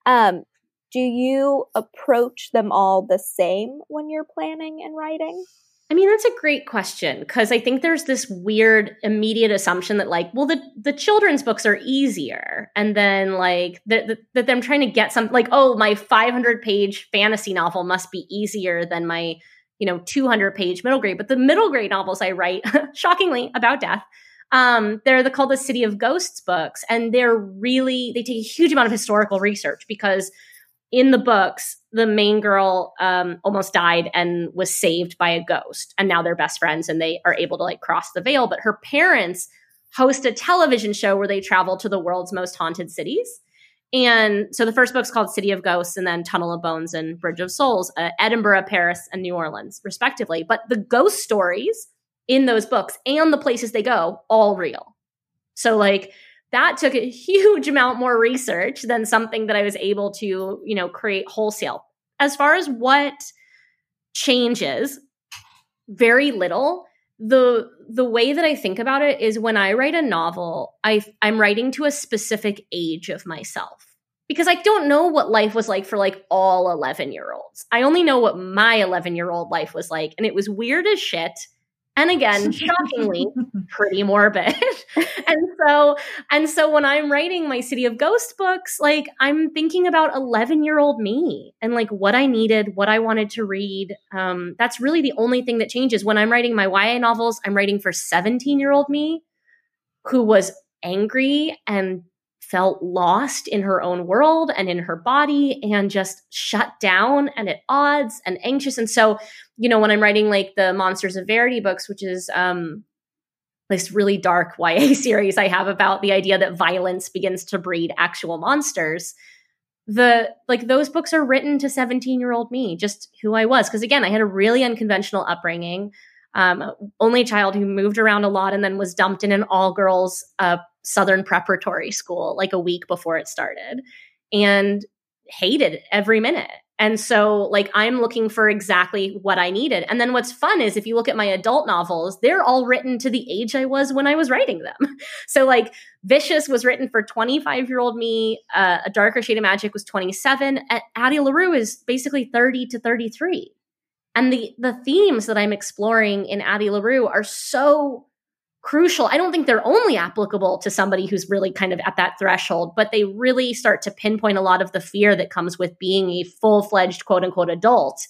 C: um do you approach them all the same when you're planning and writing
B: I mean, that's a great question because I think there's this weird immediate assumption that, like, well, the the children's books are easier, and then like that that that them trying to get some like, oh, my 500 page fantasy novel must be easier than my you know 200 page middle grade. But the middle grade novels I write, shockingly, about death. Um, they're the called the City of Ghosts books, and they're really they take a huge amount of historical research because in the books, the main girl um, almost died and was saved by a ghost, and now they're best friends and they are able to like cross the veil. But her parents host a television show where they travel to the world's most haunted cities. And so the first book's called City of Ghosts, and then Tunnel of Bones and Bridge of Souls, uh, Edinburgh, Paris, and New Orleans, respectively. But the ghost stories in those books and the places they go, all real. So like that took a huge amount more research than something that I was able to, you know, create wholesale. As far as what changes, very little. the the way that I think about it is when I write a novel, I I'm writing to a specific age of myself. Because I don't know what life was like for like all 11 year olds. I only know what my 11 year old life was like. And it was weird as shit and again shockingly pretty morbid. And so and so when i'm writing my city of ghost books like i'm thinking about 11 year old me and like what i needed what i wanted to read. Um, that's really the only thing that changes. When i'm writing my ya novels i'm writing for 17 year old me who was angry and felt lost in her own world and in her body and just shut down and at odds and anxious. And so, you know, when I'm writing like the Monsters of Verity books, which is um this really dark YA series I have about the idea that violence begins to breed actual monsters. The like those books are written to 17 year old me, just who I was. Because again, I had a really unconventional upbringing. Um, only child who moved around a lot and then was dumped in an all girls uh, Southern preparatory school like a week before it started and hated every minute. And so, like, I'm looking for exactly what I needed. And then what's fun is if you look at my adult novels, they're all written to the age I was when I was writing them. so, like, Vicious was written for 25 year old me, uh, A Darker Shade of Magic was 27. and Addie LaRue is basically 30 to 33. And the, the themes that I'm exploring in Addie LaRue are so crucial. I don't think they're only applicable to somebody who's really kind of at that threshold, but they really start to pinpoint a lot of the fear that comes with being a full fledged quote unquote adult.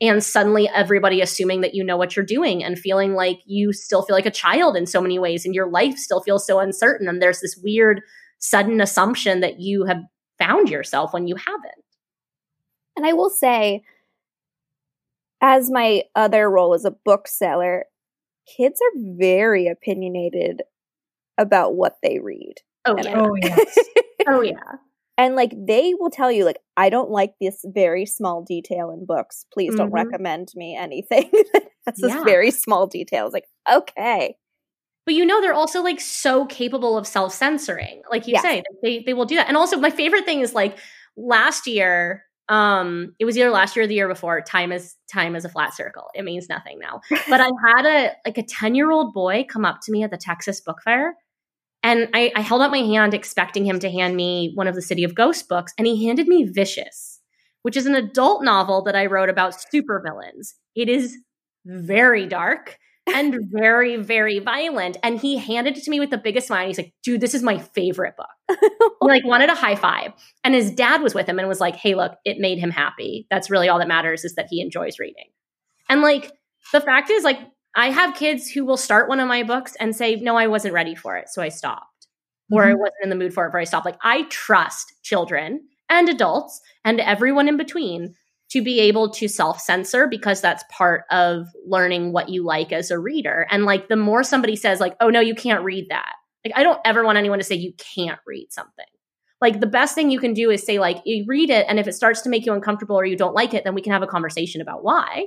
B: And suddenly everybody assuming that you know what you're doing and feeling like you still feel like a child in so many ways and your life still feels so uncertain. And there's this weird sudden assumption that you have found yourself when you haven't.
C: And I will say, as my other role as a bookseller, kids are very opinionated about what they read.
B: Oh, yeah. oh yes. oh yeah.
C: And like they will tell you, like, I don't like this very small detail in books. Please don't mm-hmm. recommend me anything that's yeah. this very small detail. It's like, okay.
B: But you know, they're also like so capable of self censoring. Like you say, they, they will do that. And also, my favorite thing is like last year, um it was either last year or the year before. Time is time is a flat circle. It means nothing now. But i had a like a 10 year old boy come up to me at the texas book fair and I, I held out my hand expecting him to hand me one of the city of ghost books and he handed me vicious which is an adult novel that i wrote about supervillains. It is very dark and very, very violent. And he handed it to me with the biggest smile. He's like, dude, this is my favorite book. he like wanted a high five. And his dad was with him and was like, hey, look, it made him happy. That's really all that matters is that he enjoys reading. And like the fact is, like, I have kids who will start one of my books and say, no, I wasn't ready for it. So I stopped. Mm-hmm. Or I wasn't in the mood for it, but I stopped. Like, I trust children and adults and everyone in between to be able to self censor because that's part of learning what you like as a reader. And like the more somebody says, like, oh no, you can't read that. Like, I don't ever want anyone to say you can't read something. Like, the best thing you can do is say, like, you read it, and if it starts to make you uncomfortable or you don't like it, then we can have a conversation about why.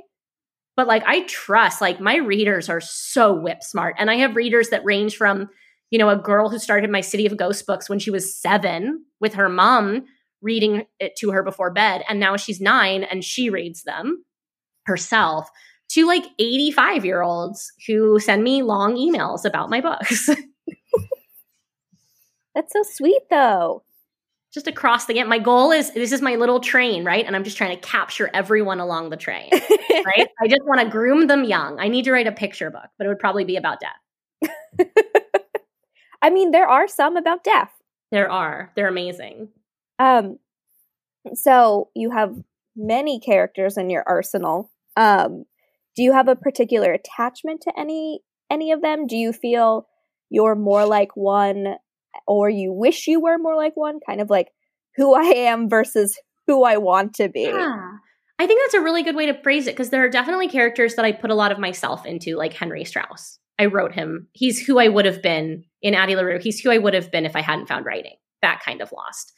B: But like, I trust, like, my readers are so whip smart. And I have readers that range from, you know, a girl who started my City of Ghost books when she was seven with her mom reading it to her before bed. And now she's nine and she reads them herself to like 85 year olds who send me long emails about my books.
C: That's so sweet though.
B: Just across the game. My goal is this is my little train, right? And I'm just trying to capture everyone along the train, right? I just want to groom them young. I need to write a picture book, but it would probably be about death.
C: I mean, there are some about death.
B: There are. They're amazing.
C: Um, so you have many characters in your arsenal. Um, do you have a particular attachment to any any of them? Do you feel you're more like one, or you wish you were more like one? Kind of like who I am versus who I want to be.
B: Yeah. I think that's a really good way to phrase it because there are definitely characters that I put a lot of myself into, like Henry Strauss. I wrote him. He's who I would have been in Addie LaRue. He's who I would have been if I hadn't found writing. That kind of lost.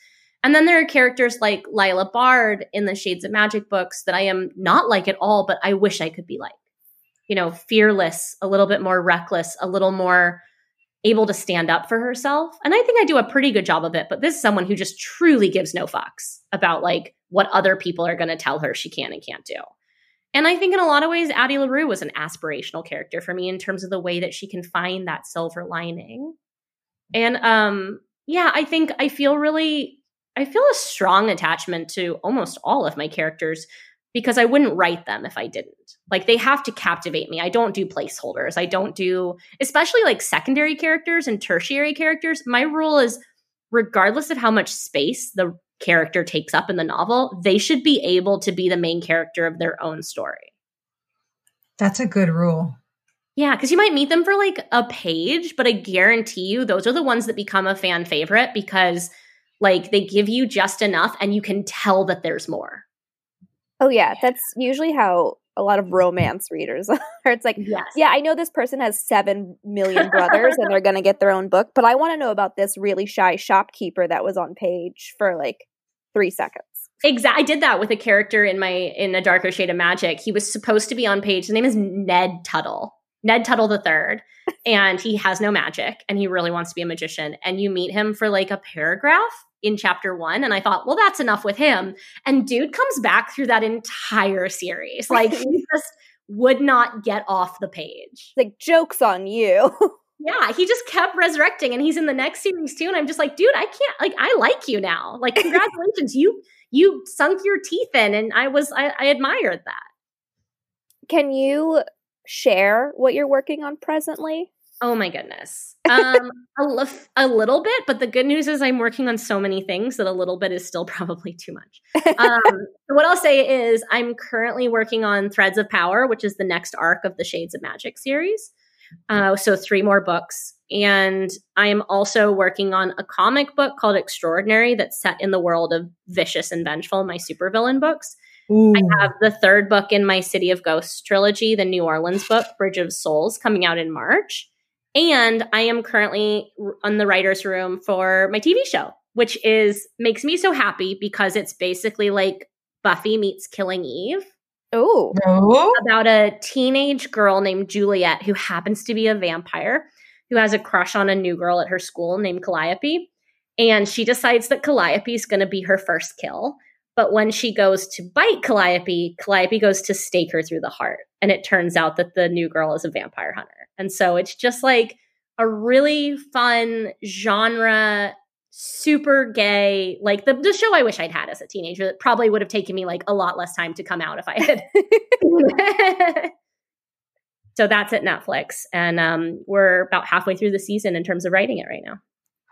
B: And then there are characters like Lila Bard in the Shades of Magic books that I am not like at all, but I wish I could be like. You know, fearless, a little bit more reckless, a little more able to stand up for herself. And I think I do a pretty good job of it, but this is someone who just truly gives no fucks about like what other people are going to tell her she can and can't do. And I think in a lot of ways, Addie LaRue was an aspirational character for me in terms of the way that she can find that silver lining. And um, yeah, I think I feel really, I feel a strong attachment to almost all of my characters because I wouldn't write them if I didn't. Like they have to captivate me. I don't do placeholders. I don't do, especially like secondary characters and tertiary characters. My rule is regardless of how much space the character takes up in the novel, they should be able to be the main character of their own story.
A: That's a good rule.
B: Yeah, because you might meet them for like a page, but I guarantee you those are the ones that become a fan favorite because like they give you just enough and you can tell that there's more.
C: Oh yeah, that's usually how a lot of romance readers are. It's like, yes. yeah, I know this person has seven million brothers and they're going to get their own book, but I want to know about this really shy shopkeeper that was on page for like three seconds.
B: Exactly. I did that with a character in my in a darker shade of magic. He was supposed to be on page. His name is Ned Tuttle. Ned Tuttle the third, and he has no magic, and he really wants to be a magician. And you meet him for like a paragraph in chapter one, and I thought, well, that's enough with him. And dude comes back through that entire series, like he just would not get off the page.
C: Like jokes on you.
B: yeah, he just kept resurrecting, and he's in the next series too. And I'm just like, dude, I can't. Like, I like you now. Like, congratulations, you you sunk your teeth in, and I was I, I admired that.
C: Can you share what you're working on presently?
B: Oh my goodness. Um, a, l- a little bit, but the good news is I'm working on so many things that a little bit is still probably too much. Um, what I'll say is I'm currently working on Threads of Power, which is the next arc of the Shades of Magic series. Uh, so three more books. And I am also working on a comic book called Extraordinary that's set in the world of Vicious and Vengeful, my supervillain books. Ooh. I have the third book in my City of Ghosts trilogy, the New Orleans book, Bridge of Souls, coming out in March. And I am currently on the writer's room for my TV show, which is makes me so happy because it's basically like Buffy meets Killing Eve.
C: Oh.
B: About a teenage girl named Juliet who happens to be a vampire who has a crush on a new girl at her school named Calliope. And she decides that Calliope is going to be her first kill. But when she goes to bite Calliope, Calliope goes to stake her through the heart. And it turns out that the new girl is a vampire hunter. And so it's just like a really fun genre, super gay, like the, the show I wish I'd had as a teenager that probably would have taken me like a lot less time to come out if I had. so that's at Netflix. And um, we're about halfway through the season in terms of writing it right now.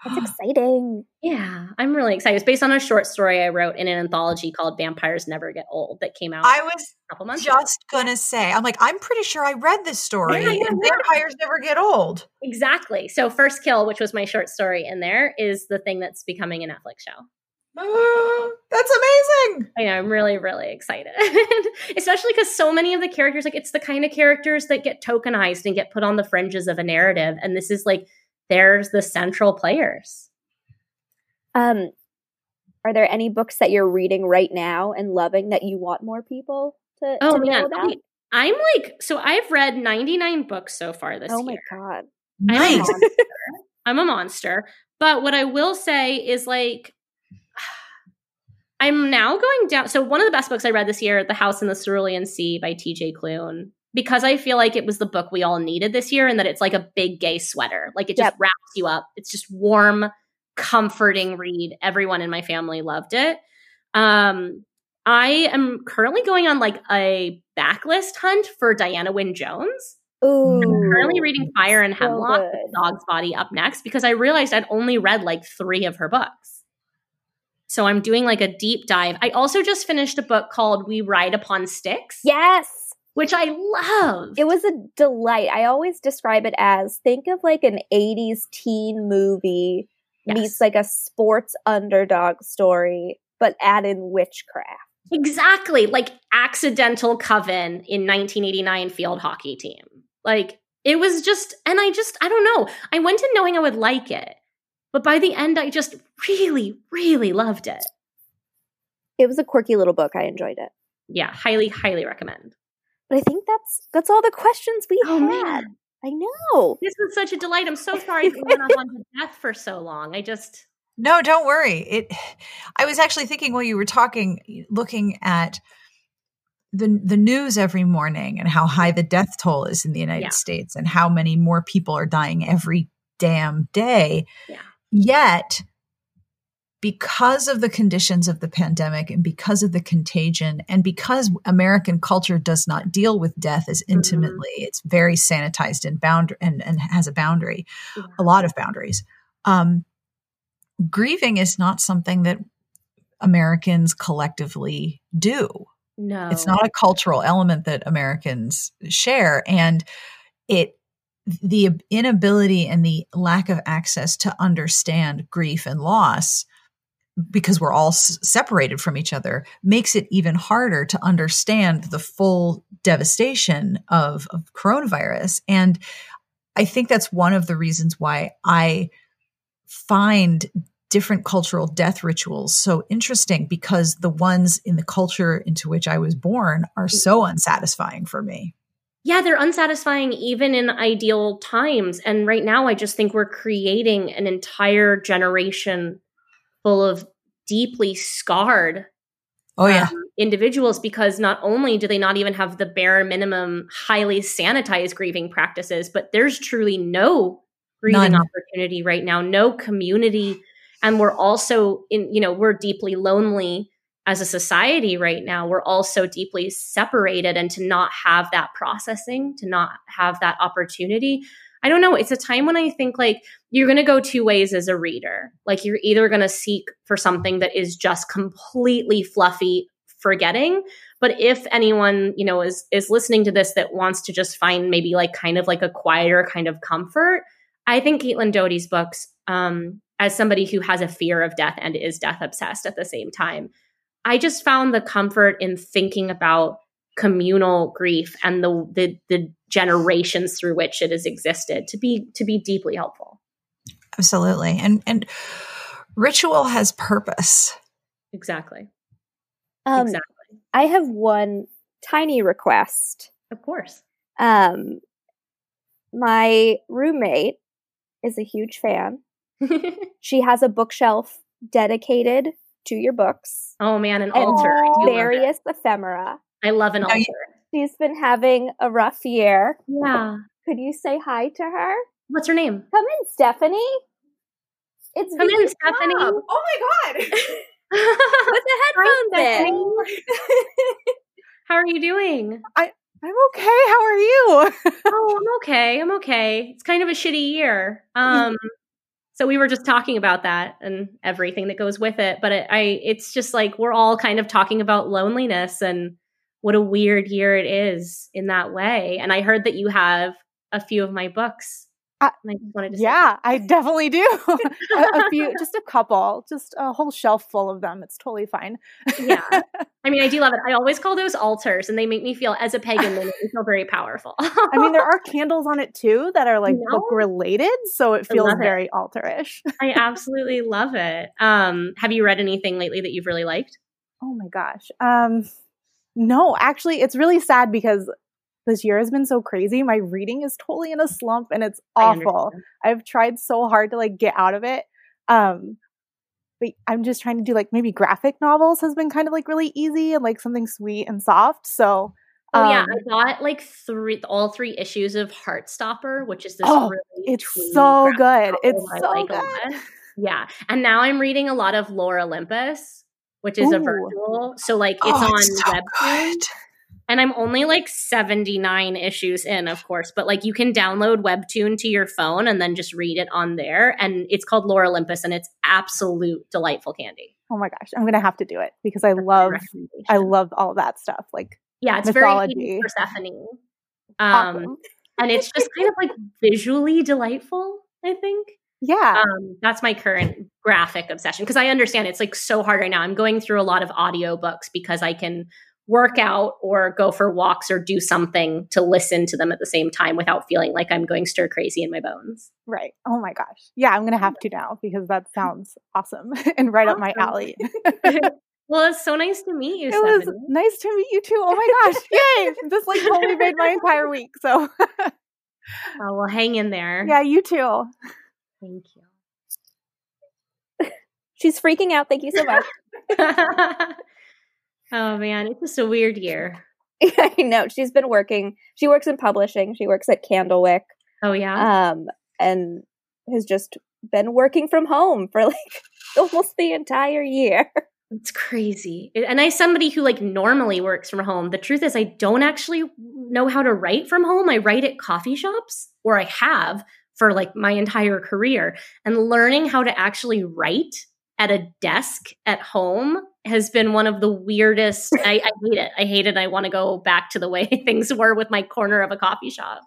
C: That's exciting.
B: Yeah, I'm really excited. It's based on a short story I wrote in an anthology called Vampires Never Get Old that came out
A: I was a couple months just ago. gonna say, I'm like, I'm pretty sure I read this story yeah, yeah, yeah. Vampires Never Get Old.
B: Exactly. So First Kill, which was my short story in there, is the thing that's becoming a Netflix show.
A: Uh, that's amazing.
B: I know, I'm really, really excited. Especially because so many of the characters, like it's the kind of characters that get tokenized and get put on the fringes of a narrative. And this is like there's the central players.
C: Um, are there any books that you're reading right now and loving that you want more people to, oh, to know man. about?
B: I, am like, so I've read 99 books so far this
C: oh
B: year.
C: Oh my God.
B: Nice. I'm, I'm a monster. But what I will say is like, I'm now going down. So one of the best books I read this year, The House in the Cerulean Sea by T.J. Klune, because I feel like it was the book we all needed this year and that it's like a big gay sweater. Like it just yep. wraps you up. It's just warm, comforting read. Everyone in my family loved it. Um, I am currently going on like a backlist hunt for Diana Wynne Jones.
C: Ooh,
B: I'm currently reading Fire and so Hemlock, Dogsbody up next because I realized I'd only read like three of her books. So I'm doing like a deep dive. I also just finished a book called We Ride Upon Sticks.
C: Yes
B: which I love.
C: It was a delight. I always describe it as think of like an 80s teen movie yes. meets like a sports underdog story, but add in witchcraft.
B: Exactly. Like accidental coven in 1989 field hockey team. Like it was just, and I just, I don't know. I went in knowing I would like it, but by the end, I just really, really loved it.
C: It was a quirky little book. I enjoyed it.
B: Yeah, highly, highly recommend.
C: But I think that's that's all the questions we oh, had. Man. I know.
B: This was such a delight. I'm so sorry we went on to death for so long. I just
A: No, don't worry. It I was actually thinking while you were talking, looking at the the news every morning and how high the death toll is in the United
B: Yeah.
A: States and how many more people are dying every damn day.
B: Yeah.
A: Yet because of the conditions of the pandemic and because of the contagion and because American culture does not deal with death as
B: Mm-hmm.
A: intimately, it's very sanitized and bound and, and has a boundary,
B: Yeah.
A: a lot of boundaries. Um, grieving is not something that Americans collectively do.
B: No.
A: It's not a cultural element that Americans share. And it, the inability and the lack of access to understand grief and loss because we're all s- separated from each other makes it even harder to understand the full devastation of, of coronavirus and i think that's one of the reasons why i find different cultural death rituals so interesting because the ones in the culture into which i was born are so unsatisfying for me
B: yeah, they're unsatisfying even in ideal times. And right now, I just think we're creating an entire generation full of deeply scarred
A: oh yeah
B: um, individuals because not only do they not even have the bare minimum highly sanitized grieving practices, but there's truly no grieving
A: None.
B: opportunity right now, no community. And we're also in, you know, we're deeply lonely as a society right now. We're also deeply separated and to not have that processing, to not have that opportunity. I don't know. It's a time when I think like you're going to go two ways as a reader. Like you're either going to seek for something that is just completely fluffy forgetting, but if anyone, you know, is is listening to this that wants to just find maybe like kind of like a quieter kind of comfort, I think Caitlin Doughty's books um as somebody who has a fear of death and is death obsessed at the same time, I just found the comfort in thinking about communal grief and the the, the generations through which it has existed to be to be deeply helpful.
A: absolutely and and ritual has purpose
B: Exactly.
C: Um,
B: exactly.
C: I have one tiny request.
B: Of course.
C: Um, my roommate is a huge fan. She has a bookshelf dedicated to your books,
B: oh man, an
C: and
B: altar. I, do love it.
C: various ephemera.
B: I love an
A: Now
B: altar.
C: She's been having a rough year.
B: yeah.
C: Could you say hi to her?
B: What's her name?
C: Come in, Stephanie. It's
B: Come in, Stephanie.
C: Cobb.
D: Oh my god.
C: Put the
B: Hi,
C: headphones in.
B: How are you doing?
D: I'm okay. How are you?
B: oh, I'm okay. I'm okay. It's kind of a shitty year. Um, so we were just talking about that and everything that goes with it. But it, I, it's just like we're all kind of talking about loneliness and what a weird year it is in that way. And I heard that you have a few of my books.
D: Uh,
B: and I just wanted to say
D: yeah, I definitely do. a, a few, just a couple, just a whole shelf full of them. It's totally fine.
B: yeah. I mean, I do love it. I always call those altars, and they make me feel, as a pagan, they make me feel very powerful.
D: I mean, there are candles on it too that are like
B: know?
D: book related, so it feels
B: love it.
D: very alterish.
B: I absolutely love it. Um, have you read anything lately that you've really liked?
D: Oh my gosh. Um, no, actually, it's really sad because this year has been so crazy. My reading is totally in a slump, and it's awful. I've tried so hard to like get out of it. Um, but I'm just trying to do like maybe graphic novels has been kind of like really easy and like something sweet and soft. So,
B: Oh yeah,
D: um,
B: I got like three, all three issues of Heartstopper, which is this
D: Oh,
B: really
D: it's so good. It's
B: I
D: so
B: like
D: good.
B: Yeah, and now I'm reading a lot of Lore Olympus, which is a virtual. So like it's
A: Oh,
B: on
A: it's so
B: Webtoon,
A: good.
B: and I'm only like 79 issues in, of course. But like you can download Webtoon to your phone and then just read it on there, and it's called Lore Olympus, and it's absolute delightful candy.
D: Oh my gosh, I'm gonna have to do it because I
B: That's
D: love. I love all that stuff. Like
B: yeah, it's
D: mythology.
B: very 80s Persephone. Um,
D: awesome.
B: and it's just kind of like visually delightful i think
D: yeah.
B: um, that's my current graphic obsession because i understand it's like so hard right now i'm going through a lot of audiobooks because i can work out or go for walks or do something to listen to them at the same time without feeling like i'm going stir crazy in my bones
D: right. Oh my gosh. Yeah, I'm gonna have to now because that sounds awesome and right up my alley.
B: well it's so nice to meet you
D: It was nice to meet you too. Oh my gosh. Yay. This like totally made my entire week. So
B: oh well hang in there
D: yeah, you too.
B: Thank you
C: She's freaking out. Thank you so much.
B: oh man it's just a weird year
C: I know she's been working. She works in publishing. She works at Candlewick.
B: Oh yeah.
C: Um, and has just been working from home for like almost the entire year.
B: It's crazy. And I somebody who like normally works from home. The truth is I don't actually know how to write from home. I write at coffee shops or I have for like my entire career. And learning how to actually write at a desk at home has been one of the weirdest. I, I hate it. I hate it. I want to go back to the way things were with my corner of a coffee shop.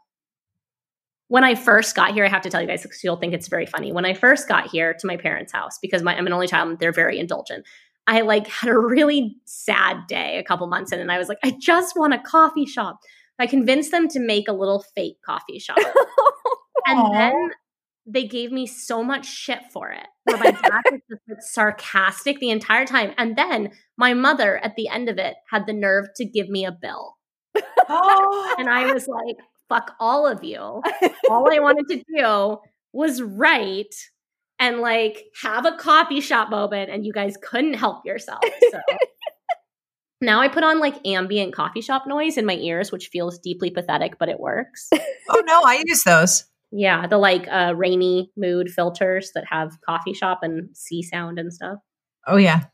B: When I first got here, I have to tell you guys because you'll think it's very funny. When I first got here to my parents' house, because my, I'm an only child, they're very indulgent. I like had a really sad day a couple months in, and I was like, I just want a coffee shop. I convinced them to make a little fake coffee shop. and then they gave me so much shit for it. Where my dad was just like sarcastic the entire time. And then my mother at the end of it had the nerve to give me a bill. Oh. and I was like, fuck all of you. All I wanted to do was write and like have a coffee shop moment and you guys couldn't help yourself. So now I put on like ambient coffee shop noise in my ears, which feels deeply pathetic, but it works.
A: oh no, I use those.
B: Yeah, the like uh, rainy mood filters that have coffee shop and sea sound and stuff.
A: Oh yeah.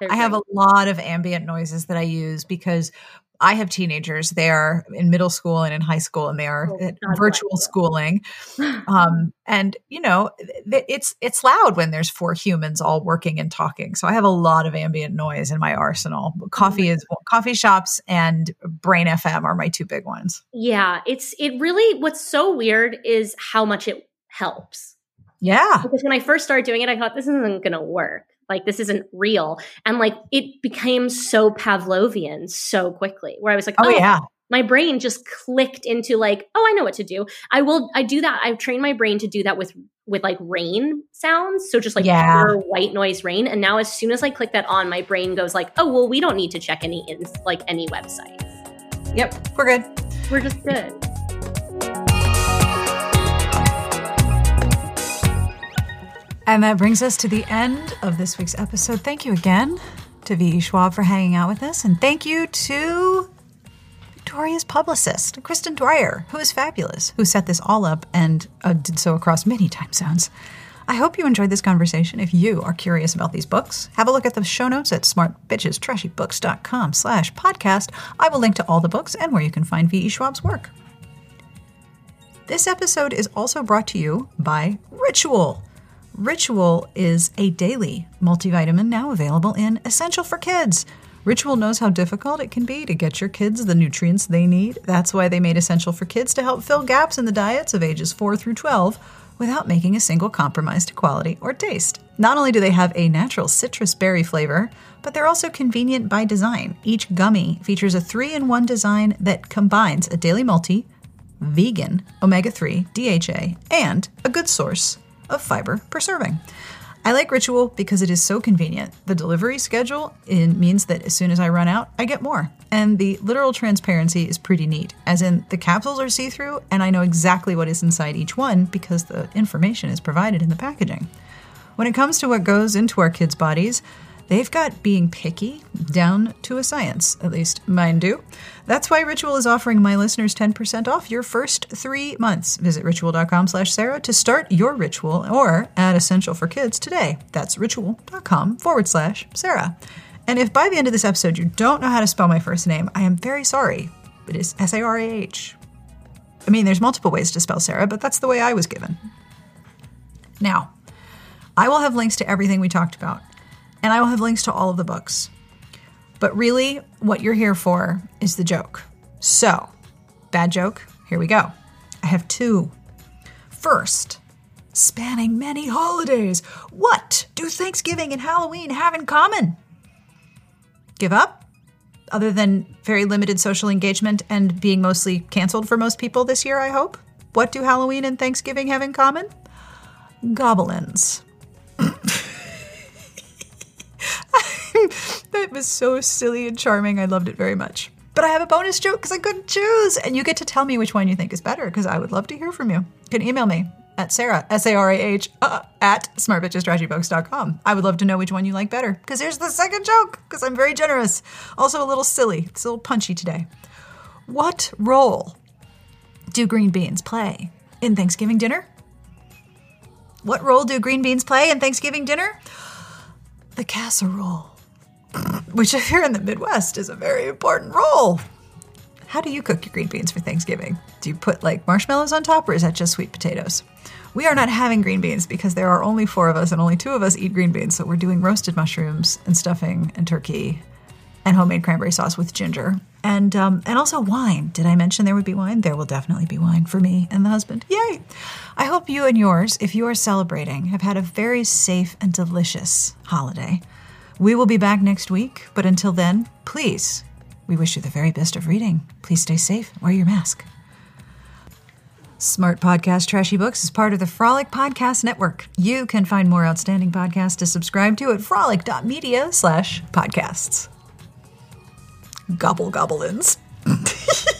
A: They're I have a lot of ambient noises that I use because I have teenagers. They are in middle school and in high school, and they are oh, virtual schooling. Um, and you know, it's it's loud when there's four humans all working and talking. So I have a lot of ambient noise in my arsenal. Coffee is coffee shops and Brain FM are my two big ones.
B: Yeah, it's it really. What's so weird is how much it helps.
A: Yeah,
B: because when I first started doing it, I thought this isn't going to work like this isn't real. And like it became so pavlovian so quickly where i was like
A: oh, oh yeah.
B: my brain just clicked into like oh i know what to do. I will i do that i've trained my brain to do that with with like rain sounds. So just like yeah. pure white noise rain. And now as soon as i click that on my brain goes like oh well we don't need to check any in like any websites.
A: yep we're good.
B: We're just good
A: And that brings us to the end of this week's episode. Thank you again to V.E. Schwab for hanging out with us. And thank you to Victoria's publicist, Kristen Dwyer, who is fabulous, who set this all up and uh, did so across many time zones. I hope you enjoyed this conversation. If you are curious about these books, have a look at the show notes at smartbitchestrashybooks.com slash podcast. I will link to all the books and where you can find V.E. Schwab's work. This episode is also brought to you by Ritual. Ritual is a daily multivitamin now available in Essential for Kids. Ritual knows how difficult it can be to get your kids the nutrients they need. That's why they made Essential for Kids to help fill gaps in the diets of ages 4 through 12 without making a single compromise to quality or taste. Not only do they have a natural citrus berry flavor, but they're also convenient by design. Each gummy features a three in one design that combines a daily multi, vegan, omega 3, DHA, and a good source of fiber per serving. I like Ritual because it is so convenient. The delivery schedule means that as soon as I run out, I get more. And the literal transparency is pretty neat, as in the capsules are see through and I know exactly what is inside each one because the information is provided in the packaging. When it comes to what goes into our kids' bodies, They've got being picky down to a science, at least mine do. That's why Ritual is offering my listeners 10% off your first three months. Visit ritual.com slash Sarah to start your ritual or add Essential for Kids today. That's ritual.com forward slash Sarah. And if by the end of this episode you don't know how to spell my first name, I am very sorry. It is S A R A H. I mean, there's multiple ways to spell Sarah, but that's the way I was given. Now, I will have links to everything we talked about and I will have links to all of the books. But really, what you're here for is the joke. So, bad joke, here we go. I have two. First, spanning many holidays, what do Thanksgiving and Halloween have in common? Give up? Other than very limited social engagement and being mostly canceled for most people this year, I hope? What do Halloween and Thanksgiving have in common? Goblins. that was so silly and charming. I loved it very much. But I have a bonus joke because I couldn't choose. And you get to tell me which one you think is better because I would love to hear from you. You can email me at Sarah, S A R A H, uh, at smartbitchestrashybooks.com. I would love to know which one you like better because here's the second joke because I'm very generous. Also a little silly. It's a little punchy today. What role do green beans play in Thanksgiving dinner? What role do green beans play in Thanksgiving dinner? The casserole, which you're in the Midwest is a very important role. How do you cook your green beans for Thanksgiving? Do you put like marshmallows on top or is that just sweet potatoes? We are not having green beans because there are only four of us and only two of us eat green beans. So we're doing roasted mushrooms and stuffing and turkey and homemade cranberry sauce with ginger and um, and also wine. Did I mention there would be wine? There will definitely be wine for me and the husband. Yay! I hope you and yours, if you are celebrating, have had a very safe and delicious holiday. We will be back next week, but until then, please, we wish you the very best of reading. Please stay safe. Wear your mask. Smart Podcast Trashy Books is part of the Frolic Podcast Network. You can find more outstanding podcasts to subscribe to at frolic.media slash podcasts gobble goblins.